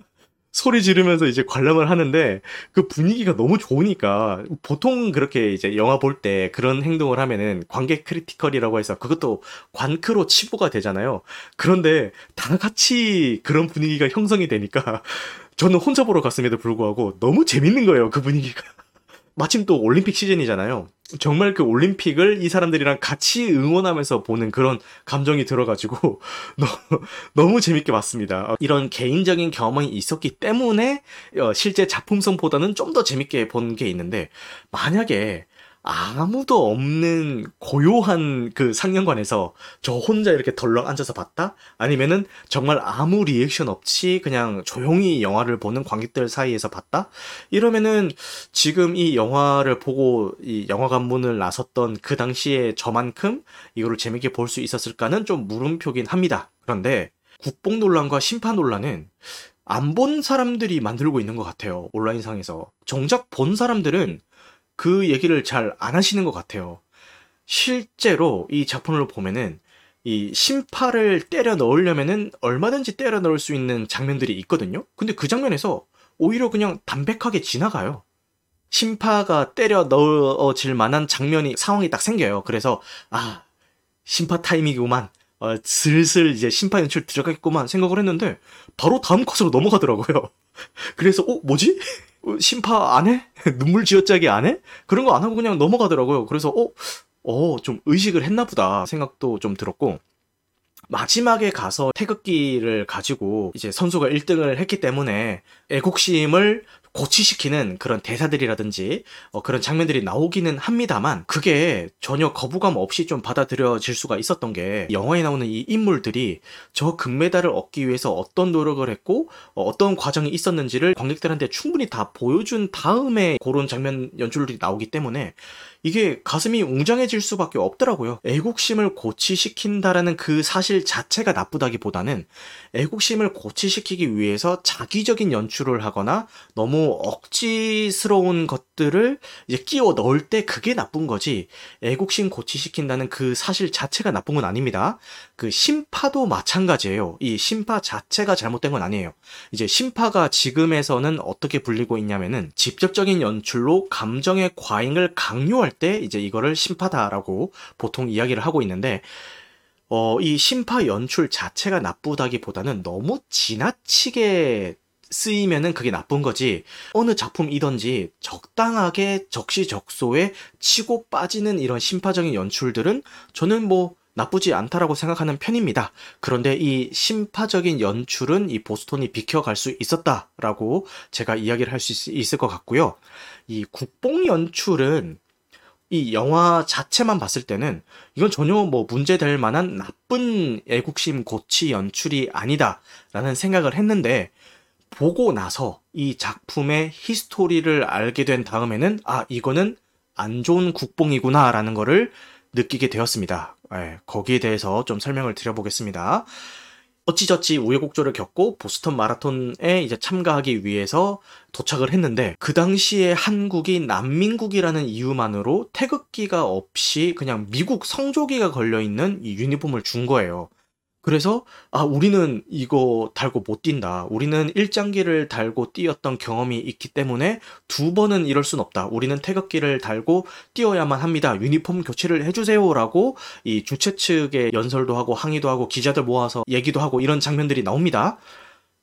소리 지르면서 이제 관람을 하는데 그 분위기가 너무 좋으니까 보통 그렇게 이제 영화 볼 때 그런 행동을 하면은 관객 크리티컬이라고 해서 그것도 관크로 치부가 되잖아요. 그런데 다 같이 그런 분위기가 형성이 되니까 (laughs) 저는 혼자 보러 갔음에도 불구하고 너무 재밌는 거예요. 그 분위기가. (laughs) 마침 또 올림픽 시즌이잖아요. 정말 그 올림픽을 이 사람들이랑 같이 응원하면서 보는 그런 감정이 들어가지고 (laughs) 너무, 너무 재밌게 봤습니다. 이런 개인적인 경험이 있었기 때문에 어, 실제 작품성보다는 좀 더 재밌게 본 게 있는데 만약에 아무도 없는 고요한 그 상영관에서 저 혼자 이렇게 덜렁 앉아서 봤다? 아니면은 정말 아무 리액션 없이 그냥 조용히 영화를 보는 관객들 사이에서 봤다? 이러면은 지금 이 영화를 보고 이 영화관 문을 나섰던 그 당시에 저만큼 이거를 재밌게 볼 수 있었을까는 좀 물음표긴 합니다. 그런데 국뽕 논란과 심판 논란은 안 본 사람들이 만들고 있는 것 같아요. 온라인상에서. 정작 본 사람들은 그 얘기를 잘 안 하시는 것 같아요. 실제로 이 작품을 보면은 이 심파를 때려 넣으려면은 얼마든지 때려 넣을 수 있는 장면들이 있거든요. 근데 그 장면에서 오히려 그냥 담백하게 지나가요. 심파가 때려 넣어질 만한 장면이 상황이 딱 생겨요. 그래서 아 심파 타임이구만. 어, 슬슬 이제 심파 연출 들어가겠구만 생각을 했는데 바로 다음 컷으로 넘어가더라고요. (laughs) 그래서 어 뭐지? 어, 심파 안 해? (laughs) 눈물 지어짜기 안 해? 그런 거 안 하고 그냥 넘어가더라고요. 그래서 어, 어, 좀 의식을 했나 보다 생각도 좀 들었고 마지막에 가서 태극기를 가지고 이제 선수가 1등을 했기 때문에 애국심을 고치시키는 그런 대사들이라든지 어, 그런 장면들이 나오기는 합니다만 그게 전혀 거부감 없이 좀 받아들여질 수가 있었던 게 영화에 나오는 이 인물들이 저 금메달을 얻기 위해서 어떤 노력을 했고 어, 떤 과정이 있었는지를 관객들한테 충분히 다 보여준 다음에 그런 장면 연출들이 나오기 때문에 이게 가슴이 웅장해질 수밖에 없더라고요. 애국심을 고치시킨다라는 그 사실 자체가 나쁘다기보다는 애국심을 고치시키기 위해서 자기적인 연출을 하거나 너무 억지스러운 것들을 이제 끼워 넣을 때 그게 나쁜 거지 애국심 고치시킨다는 그 사실 자체가 나쁜 건 아닙니다. 그 심파도 마찬가지예요. 이 심파 자체가 잘못된 건 아니에요. 이제 심파가 지금에서는 어떻게 불리고 있냐면은 직접적인 연출로 감정의 과잉을 강요할 때 이제 이거를 심파다라고 보통 이야기를 하고 있는데 어, 이 심파 연출 자체가 나쁘다기보다는 너무 지나치게 쓰이면은 그게 나쁜 거지. 어느 작품이든지 적당하게 적시적소에 치고 빠지는 이런 심파적인 연출들은 저는 뭐 나쁘지 않다라고 생각하는 편입니다. 그런데 이 심파적인 연출은 이 보스톤이 비켜갈 수 있었다라고 제가 이야기를 할 수 있을 것 같고요. 이 국뽕 연출은 이 영화 자체만 봤을 때는 이건 전혀 뭐 문제될 만한 나쁜 애국심 고치 연출이 아니다라는 생각을 했는데 보고 나서 이 작품의 히스토리를 알게 된 다음에는 아 이거는 안 좋은 국뽕이구나라는 거를 느끼게 되었습니다. 네, 거기에 대해서 좀 설명을 드려보겠습니다. 어찌저찌 우여곡절을 겪고 보스턴 마라톤에 이제 참가하기 위해서 도착을 했는데 그 당시에 한국이 난민국이라는 이유만으로 태극기가 없이 그냥 미국 성조기가 걸려 있는 이 유니폼을 준 거예요. 그래서 아 우리는 이거 달고 못 뛴다. 우리는 일장기를 달고 뛰었던 경험이 있기 때문에 두 번은 이럴 순 없다. 우리는 태극기를 달고 뛰어야만 합니다. 유니폼 교체를 해주세요라고 이 주최 측에 연설도 하고 항의도 하고 기자들 모아서 얘기도 하고 이런 장면들이 나옵니다.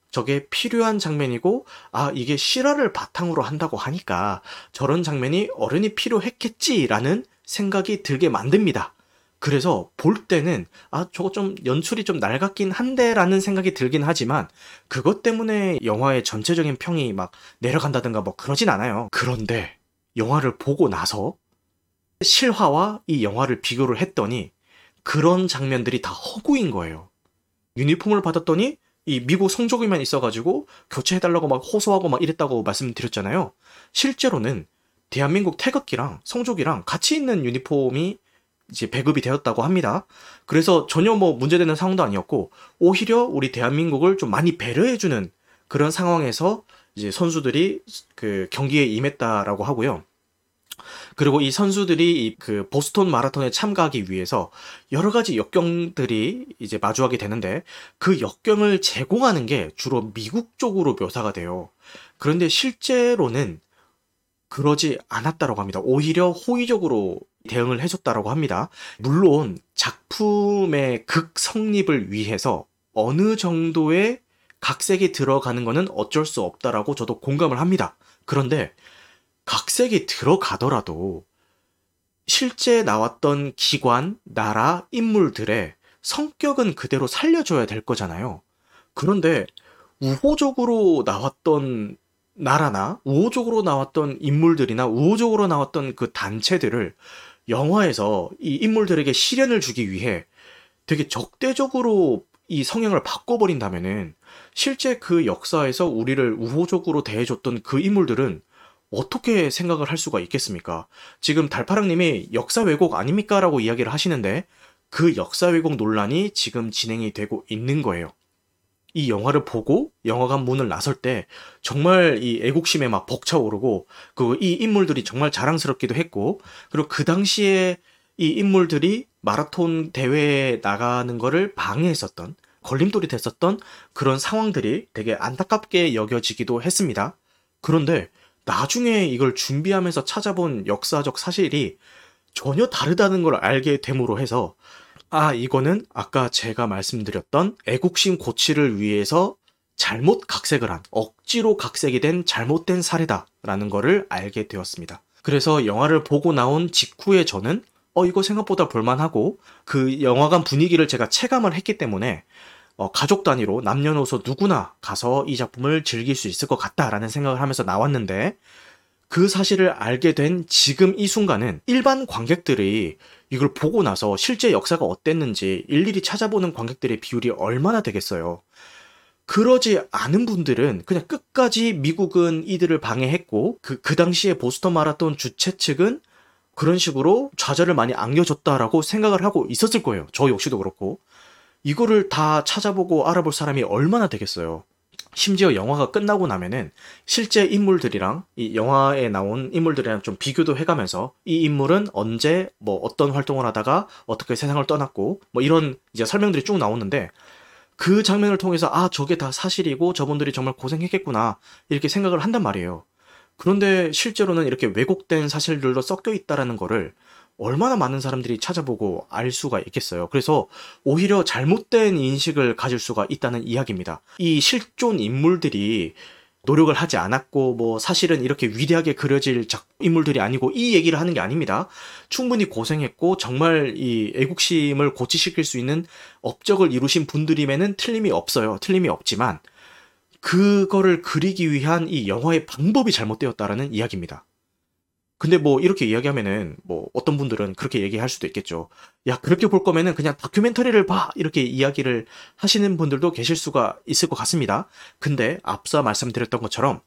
저게 필요한 장면이고 아 이게 실화를 바탕으로 한다고 하니까 저런 장면이 어른이 필요했겠지라는 생각이 들게 만듭니다. 그래서 볼 때는 아 저거 좀 연출이 좀 낡았긴 한데라는 생각이 들긴 하지만 그것 때문에 영화의 전체적인 평이 막 내려간다든가 뭐 그러진 않아요. 그런데 영화를 보고 나서 실화와 이 영화를 비교를 했더니 그런 장면들이 다 허구인 거예요. 유니폼을 받았더니 이 미국 성적이만 있어가지고 교체해달라고 막 호소하고 막 이랬다고 말씀드렸잖아요. 실제로는 대한민국 태극기랑 성적이랑 같이 있는 유니폼이 이제 배급이 되었다고 합니다. 그래서 전혀 뭐 문제되는 상황도 아니었고 오히려 우리 대한민국을 좀 많이 배려해주는 그런 상황에서 이제 선수들이 그 경기에 임했다라고 하고요. 그리고 이 선수들이 그 보스톤 마라톤에 참가하기 위해서 여러 가지 역경들이 이제 마주하게 되는데 그 역경을 제공하는 게 주로 미국 쪽으로 묘사가 돼요. 그런데 실제로는 그러지 않았다고 합니다. 오히려 호의적으로 대응을 해줬다라고 합니다. 물론 작품의 극 성립을 위해서 어느 정도의 각색이 들어가는 것은 어쩔 수 없다라고 저도 공감을 합니다. 그런데 각색이 들어가더라도 실제 나왔던 기관, 나라, 인물들의 성격은 그대로 살려줘야 될 거잖아요. 그런데 우호적으로 나왔던 나라나 우호적으로 나왔던 인물들이나 우호적으로 나왔던 그 단체들을 영화에서 이 인물들에게 시련을 주기 위해 되게 적대적으로 이 성향을 바꿔버린다면은 실제 그 역사에서 우리를 우호적으로 대해줬던 그 인물들은 어떻게 생각을 할 수가 있겠습니까? 지금 달파랑님이 역사 왜곡 아닙니까? 라고 이야기를 하시는데 그 역사 왜곡 논란이 지금 진행이 되고 있는 거예요. 이 영화를 보고 영화관 문을 나설 때 정말 이 애국심에 막 벅차오르고 그 이 인물들이 정말 자랑스럽기도 했고 그리고 그 당시에 이 인물들이 마라톤 대회에 나가는 거를 방해했었던 걸림돌이 됐었던 그런 상황들이 되게 안타깝게 여겨지기도 했습니다. 그런데 나중에 이걸 준비하면서 찾아본 역사적 사실이 전혀 다르다는 걸 알게 됨으로 해서 아, 이거는 아까 제가 말씀드렸던 애국심 고치를 위해서 잘못 각색을 한, 억지로 각색이 된 잘못된 사례다라는 거를 알게 되었습니다. 그래서 영화를 보고 나온 직후에 저는 어, 이거 생각보다 볼만하고 그 영화관 분위기를 제가 체감을 했기 때문에 어, 가족 단위로 남녀노소 누구나 가서 이 작품을 즐길 수 있을 것 같다라는 생각을 하면서 나왔는데 그 사실을 알게 된 지금 이 순간은 일반 관객들이 이걸 보고 나서 실제 역사가 어땠는지 일일이 찾아보는 관객들의 비율이 얼마나 되겠어요. 그러지 않은 분들은 그냥 끝까지 미국은 이들을 방해했고 그, 그 당시에 보스턴 마라톤 주최 측은 그런 식으로 좌절을 많이 안겨줬다라고 생각을 하고 있었을 거예요. 저 역시도 그렇고. 이거를 다 찾아보고 알아볼 사람이 얼마나 되겠어요. 심지어 영화가 끝나고 나면은 실제 인물들이랑 이 영화에 나온 인물들이랑 좀 비교도 해가면서 이 인물은 언제 뭐 어떤 활동을 하다가 어떻게 세상을 떠났고 뭐 이런 이제 설명들이 쭉 나오는데 그 장면을 통해서 아 저게 다 사실이고 저분들이 정말 고생했겠구나 이렇게 생각을 한단 말이에요. 그런데 실제로는 이렇게 왜곡된 사실들로 섞여 있다라는 거를 얼마나 많은 사람들이 찾아보고 알 수가 있겠어요. 그래서 오히려 잘못된 인식을 가질 수가 있다는 이야기입니다. 이 실존 인물들이 노력을 하지 않았고 뭐 사실은 이렇게 위대하게 그려질 인물들이 아니고 이 얘기를 하는 게 아닙니다. 충분히 고생했고 정말 이 애국심을 고치시킬 수 있는 업적을 이루신 분들임에는 틀림이 없어요. 틀림이 없지만 그거를 그리기 위한 이 영화의 방법이 잘못되었다라는 이야기입니다. 근데 뭐 이렇게 이야기하면은 뭐 어떤 분들은 그렇게 얘기할 수도 있겠죠. 야, 그렇게 볼 거면은 그냥 다큐멘터리를 봐! 이렇게 이야기를 하시는 분들도 계실 수가 있을 것 같습니다. 근데 앞서 말씀드렸던 것처럼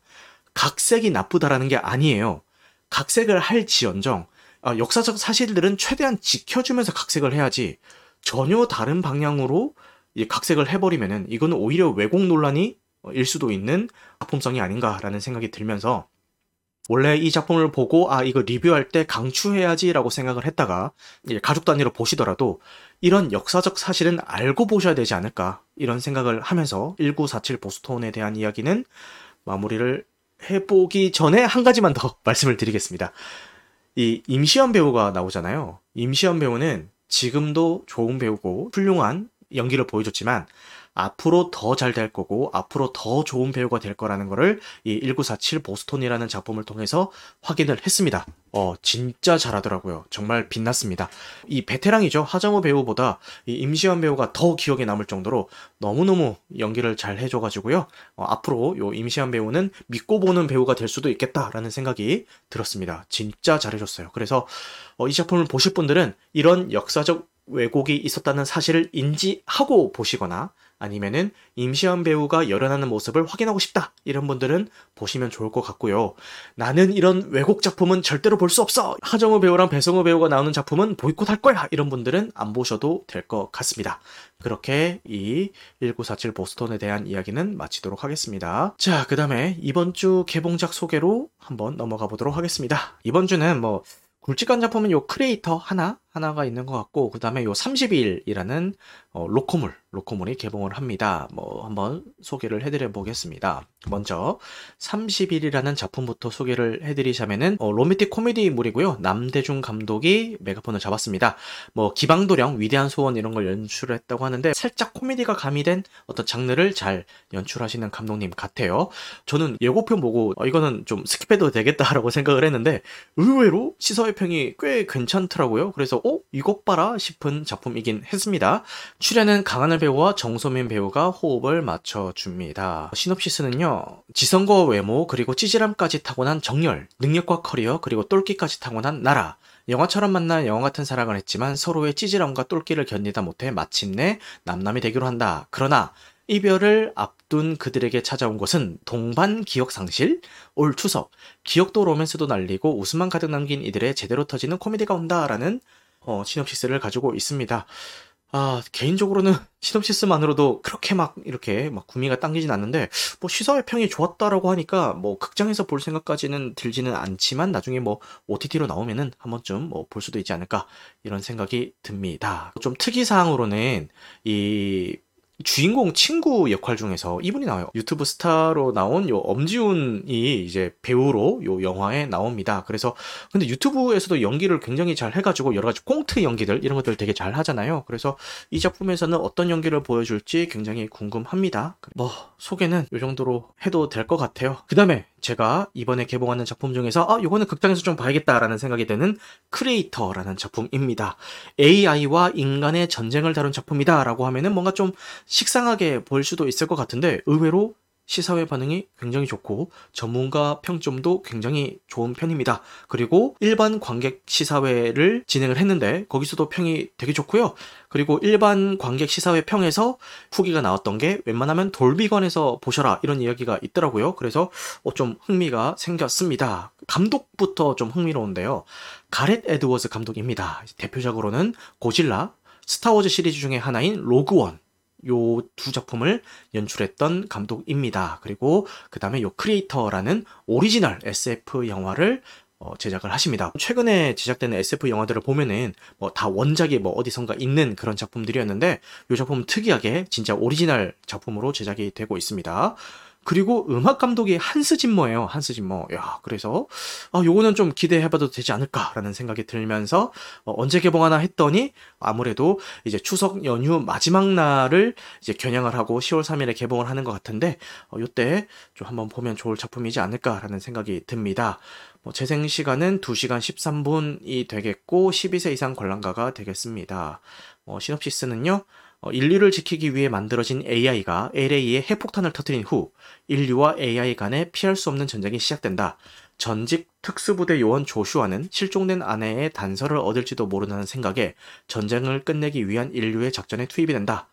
각색이 나쁘다라는 게 아니에요. 각색을 할지언정 어, 역사적 사실들은 최대한 지켜주면서 각색을 해야지 전혀 다른 방향으로 각색을 해버리면은 이거는 오히려 왜곡 논란이 일 수도 있는 작품성이 아닌가라는 생각이 들면서 원래 이 작품을 보고 아 이거 리뷰할 때 강추해야지라고 생각을 했다가 가족 단위로 보시더라도 이런 역사적 사실은 알고 보셔야 되지 않을까 이런 생각을 하면서 1947 보스톤에 대한 이야기는 마무리를 해보기 전에 한 가지만 더 (laughs) 말씀을 드리겠습니다. 이 임시연 배우가 나오잖아요. 임시연 배우는 지금도 좋은 배우고 훌륭한 연기를 보여줬지만 앞으로 더 잘 될 거고 앞으로 더 좋은 배우가 될 거라는 거를 이 1947 보스톤이라는 작품을 통해서 확인을 했습니다. 어, 진짜 잘하더라고요. 정말 빛났습니다. 이 베테랑이죠. 하정우 배우보다 이 임시완 배우가 더 기억에 남을 정도로 너무너무 연기를 잘 해줘가지고요. 어, 앞으로 요 임시완 배우는 믿고 보는 배우가 될 수도 있겠다라는 생각이 들었습니다. 진짜 잘해줬어요. 그래서 어, 이 작품을 보실 분들은 이런 역사적 왜곡이 있었다는 사실을 인지하고 보시거나 아니면은 임시완 배우가 열연하는 모습을 확인하고 싶다 이런 분들은 보시면 좋을 것 같고요. 나는 이런 왜곡 작품은 절대로 볼 수 없어. 하정우 배우랑 배성우 배우가 나오는 작품은 보이콧할 거야. 이런 분들은 안 보셔도 될 것 같습니다. 그렇게 이 1947 보스턴에 대한 이야기는 마치도록 하겠습니다. 자, 그 다음에 이번 주 개봉작 소개로 한번 넘어가 보도록 하겠습니다. 이번 주는 뭐 굵직한 작품은 요 크리에이터 하나 하나가 있는 것 같고 그 다음에 요 30일이라는 어, 로코물 로코물이 개봉을 합니다. 뭐 한번 소개를 해드려 보겠습니다. 먼저 30일이라는 작품부터 소개를 해드리자면은 어, 로맨틱 코미디물이고요. 남대중 감독이 메가폰을 잡았습니다. 뭐 기방도령 위대한 소원 이런 걸 연출을 했다고 하는데 살짝 코미디가 가미된 어떤 장르를 잘 연출하시는 감독님 같아요. 저는 예고편 보고 어, 이거는 좀 스킵해도 되겠다라고 (laughs) 생각을 했는데 의외로 시사회 평이 꽤 괜찮더라고요. 그래서 어? 이것 봐라 싶은 작품이긴 했습니다. 출연은 강하늘 배우와 정소민 배우가 호흡을 맞춰줍니다. 시놉시스는요, 지성과 외모, 그리고 찌질함까지 타고난 정열, 능력과 커리어, 그리고 똘끼까지 타고난 나라, 영화처럼 만난 영화 같은 사랑을 했지만 서로의 찌질함과 똘끼를 견디다 못해 마침내 남남이 되기로 한다. 그러나 이별을 앞둔 그들에게 찾아온 것은 동반 기억 상실, 올 추석, 기억도 로맨스도 날리고 웃음만 가득 남긴 이들의 제대로 터지는 코미디가 온다라는 어, 시놉시스를 가지고 있습니다. 아, 개인적으로는 시놉시스만으로도 그렇게 막 이렇게 막 구미가 당기진 않는데 뭐 시사회 평이 좋았다라고 하니까 뭐 극장에서 볼 생각까지는 들지는 않지만 나중에 뭐 OTT로 나오면은 한 번쯤 뭐 볼 수도 있지 않을까 이런 생각이 듭니다. 좀 특이 사항으로는 이 주인공 친구 역할 중에서 이분이 나와요. 유튜브 스타로 나온 요 엄지훈이 이제 배우로 요 영화에 나옵니다. 그래서 근데 유튜브에서도 연기를 굉장히 잘 해가지고 여러 가지 꽁트 연기들 이런 것들 되게 잘 하잖아요. 그래서 이 작품에서는 어떤 연기를 보여줄지 굉장히 궁금합니다. 뭐 소개는 요 정도로 해도 될 것 같아요. 그 다음에 제가 이번에 개봉하는 작품 중에서 아, 요거는 극장에서 좀 봐야겠다라는 생각이 드는 크리에이터라는 작품입니다. AI와 인간의 전쟁을 다룬 작품이다라고 하면은 뭔가 좀 식상하게 보일 수도 있을 것 같은데 의외로 시사회 반응이 굉장히 좋고 전문가 평점도 굉장히 좋은 편입니다. 그리고 일반 관객 시사회를 진행을 했는데 거기서도 평이 되게 좋고요. 그리고 일반 관객 시사회 평에서 후기가 나왔던 게 웬만하면 돌비관에서 보셔라 이런 이야기가 있더라고요. 그래서 어, 좀 흥미가 생겼습니다. 감독부터 좀 흥미로운데요. 가렛 에드워즈 감독입니다. 대표적으로는 고질라, 스타워즈 시리즈 중에 하나인 로그원 요 두 작품을 연출했던 감독입니다. 그리고 그 다음에 요 크리에이터라는 오리지널 SF 영화를 어, 제작을 하십니다. 최근에 제작되는 SF 영화들을 보면은 뭐 다 원작이 뭐 어디선가 있는 그런 작품들이었는데 이 작품은 특이하게 진짜 오리지널 작품으로 제작이 되고 있습니다. 그리고 음악 감독이 한스 짐머예요. 한스 짐머. 야, 그래서 아, 요거는 좀 기대해 봐도 되지 않을까라는 생각이 들면서 어, 언제 개봉하나 했더니 아무래도 이제 추석 연휴 마지막 날을 이제 겨냥을 하고 10월 3일에 개봉을 하는 것 같은데 어, 요때 좀 한번 보면 좋을 작품이지 않을까라는 생각이 듭니다. 뭐 재생 시간은 2시간 13분이 되겠고 12세 이상 관람가가 되겠습니다. 어, 시놉시스는요. 어, 인류를 지키기 위해 만들어진 AI가 LA에 핵폭탄을 터뜨린 후 인류와 AI 간에 피할 수 없는 전쟁이 시작된다. 전직 특수부대 요원 조슈아는 실종된 아내의 단서를 얻을지도 모른다는 생각에 전쟁을 끝내기 위한 인류의 작전에 투입이 된다.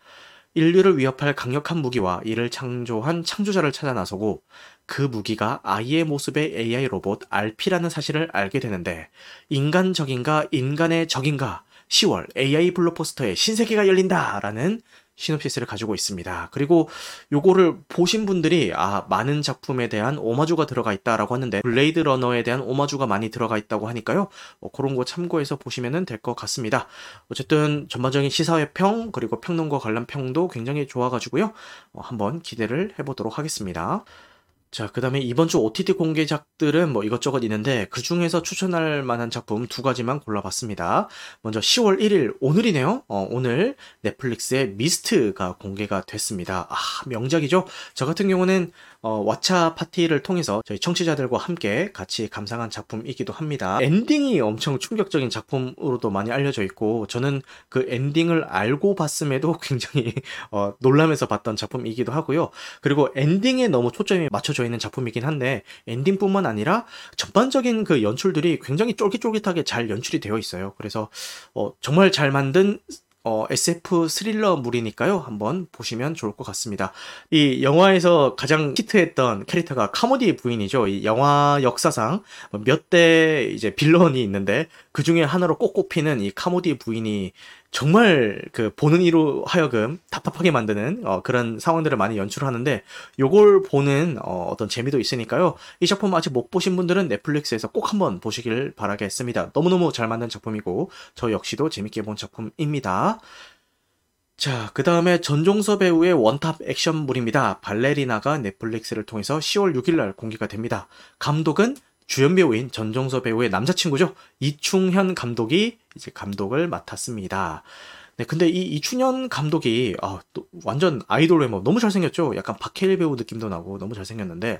인류를 위협할 강력한 무기와 이를 창조한 창조자를 찾아 나서고 그 무기가 아이의 모습의 AI 로봇 RP라는 사실을 알게 되는데 인간 적인가 인간의 적인가 10월 AI 블록포스터에 신세계가 열린다라는 시놉시스를 가지고 있습니다. 그리고 요거를 보신 분들이 아 많은 작품에 대한 오마주가 들어가 있다라고 하는데 블레이드 러너에 대한 오마주가 많이 들어가 있다고 하니까요. 뭐 그런 거 참고해서 보시면 될 것 같습니다. 어쨌든 전반적인 시사회 평 그리고 평론과 관람 평도 굉장히 좋아가지고요. 어, 한번 기대를 해보도록 하겠습니다. 자, 그 다음에 이번 주 OTT 공개작들은 뭐 이것저것 있는데 그 중에서 추천할 만한 작품 두 가지만 골라봤습니다. 먼저 10월 1일, 오늘이네요. 어, 오늘 넷플릭스의 미스트가 공개가 됐습니다. 아, 명작이죠? 저 같은 경우는 어, 왓챠 파티를 통해서 저희 청취자들과 함께 같이 감상한 작품이기도 합니다. 엔딩이 엄청 충격적인 작품으로도 많이 알려져 있고 저는 그 엔딩을 알고 봤음에도 (laughs) 굉장히 어, 놀라면서 봤던 작품이기도 하고요. 그리고 엔딩에 너무 초점이 맞춰져 있는 작품이긴 한데 엔딩뿐만 아니라 전반적인 그 연출들이 굉장히 쫄깃쫄깃하게 잘 연출이 되어 있어요. 그래서 어, 정말 잘 만든 어, SF 스릴러물이니까요. 한번 보시면 좋을 것 같습니다. 이 영화에서 가장 히트했던 캐릭터가 카모디 부인이죠. 이 영화 역사상 몇 대 이제 빌런이 있는데 그 중에 하나로 꼭 꼽히는 이 카모디 부인이 정말 그 보는 이로 하여금 답답하게 만드는 어, 그런 상황들을 많이 연출하는데 요걸 보는 어, 어떤 재미도 있으니까요. 이 작품 아직 못 보신 분들은 넷플릭스에서 꼭 한번 보시길 바라겠습니다. 너무너무 잘 만든 작품이고 저 역시도 재밌게 본 작품입니다. 자, 그 다음에 전종서 배우의 원탑 액션물입니다. 발레리나가 넷플릭스를 통해서 10월 6일날 공개가 됩니다. 감독은 주연 배우인 전종서 배우의 남자친구죠. 이충현 감독이 이제 감독을 맡았습니다. 네, 근데 이 이충현 감독이 아, 또 완전 아이돌 외모 너무 잘생겼죠. 약간 박해일 배우 느낌도 나고 너무 잘생겼는데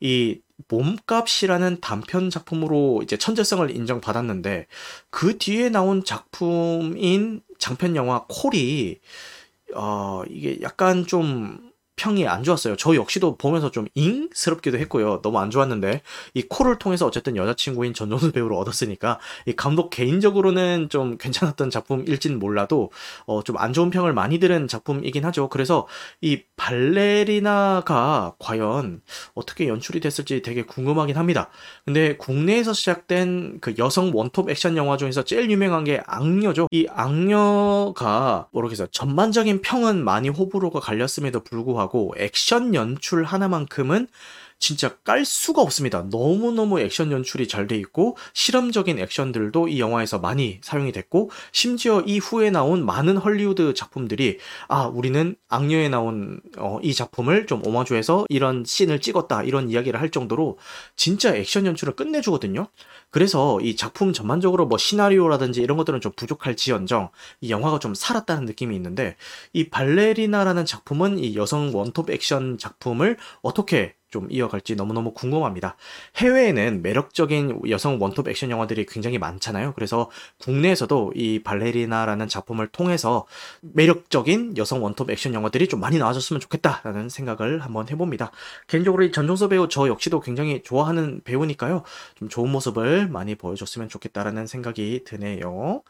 이 몸값이라는 단편 작품으로 이제 천재성을 인정받았는데 그 뒤에 나온 작품인 장편 영화 콜이 어 이게 약간 좀 평이 안 좋았어요. 저 역시도 보면서 좀 잉스럽기도 했고요. 너무 안 좋았는데 이 콜을 통해서 어쨌든 여자친구인 전종수 배우를 얻었으니까 이 감독 개인적으로는 좀 괜찮았던 작품일진 몰라도 어, 좀 안 좋은 평을 많이 들은 작품이긴 하죠. 그래서 이 발레리나가 과연 어떻게 연출이 됐을지 되게 궁금하긴 합니다. 근데 국내에서 시작된 그 여성 원톱 액션 영화 중에서 제일 유명한 게 악녀죠. 이 악녀가 모르겠어요. 전반적인 평은 많이 호불호가 갈렸음에도 불구하고 하고 액션 연출 하나만큼은 진짜 깔 수가 없습니다. 너무너무 액션 연출이 잘 돼 있고 실험적인 액션들도 이 영화에서 많이 사용이 됐고 심지어 이 후에 나온 많은 헐리우드 작품들이 아 우리는 악녀에 나온 어, 이 작품을 좀 오마주해서 이런 씬을 찍었다 이런 이야기를 할 정도로 진짜 액션 연출을 끝내주거든요. 그래서 이 작품 전반적으로 뭐 시나리오라든지 이런 것들은 좀 부족할지언정 이 영화가 좀 살았다는 느낌이 있는데 이 발레리나라는 작품은 이 여성 원톱 액션 작품을 어떻게 좀 이어갈지 너무너무 궁금합니다. 해외에는 매력적인 여성 원톱 액션 영화들이 굉장히 많잖아요. 그래서 국내에서도 이 발레리나라는 작품을 통해서 매력적인 여성 원톱 액션 영화들이 좀 많이 나와줬으면 좋겠다라는 생각을 한번 해봅니다. 개인적으로 이 전종서 배우 저 역시도 굉장히 좋아하는 배우니까요. 좀 좋은 모습을 많이 보여줬으면 좋겠다라는 생각이 드네요.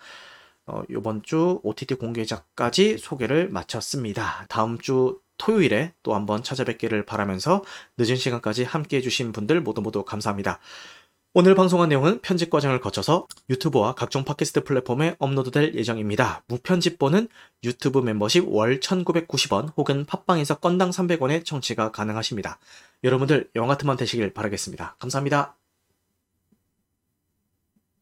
어, 이번 주 OTT 공개작까지 소개를 마쳤습니다. 다음 주 토요일에 또 한번 찾아뵙기를 바라면서 늦은 시간까지 함께 해주신 분들 모두 모두 감사합니다. 오늘 방송한 내용은 편집 과정을 거쳐서 유튜브와 각종 팟캐스트 플랫폼에 업로드될 예정입니다. 무편집본은 유튜브 멤버십 월 1990원 혹은 팟빵에서 건당 300원의 청취가 가능하십니다. 여러분들 영화 같은 만 되시길 바라겠습니다. 감사합니다.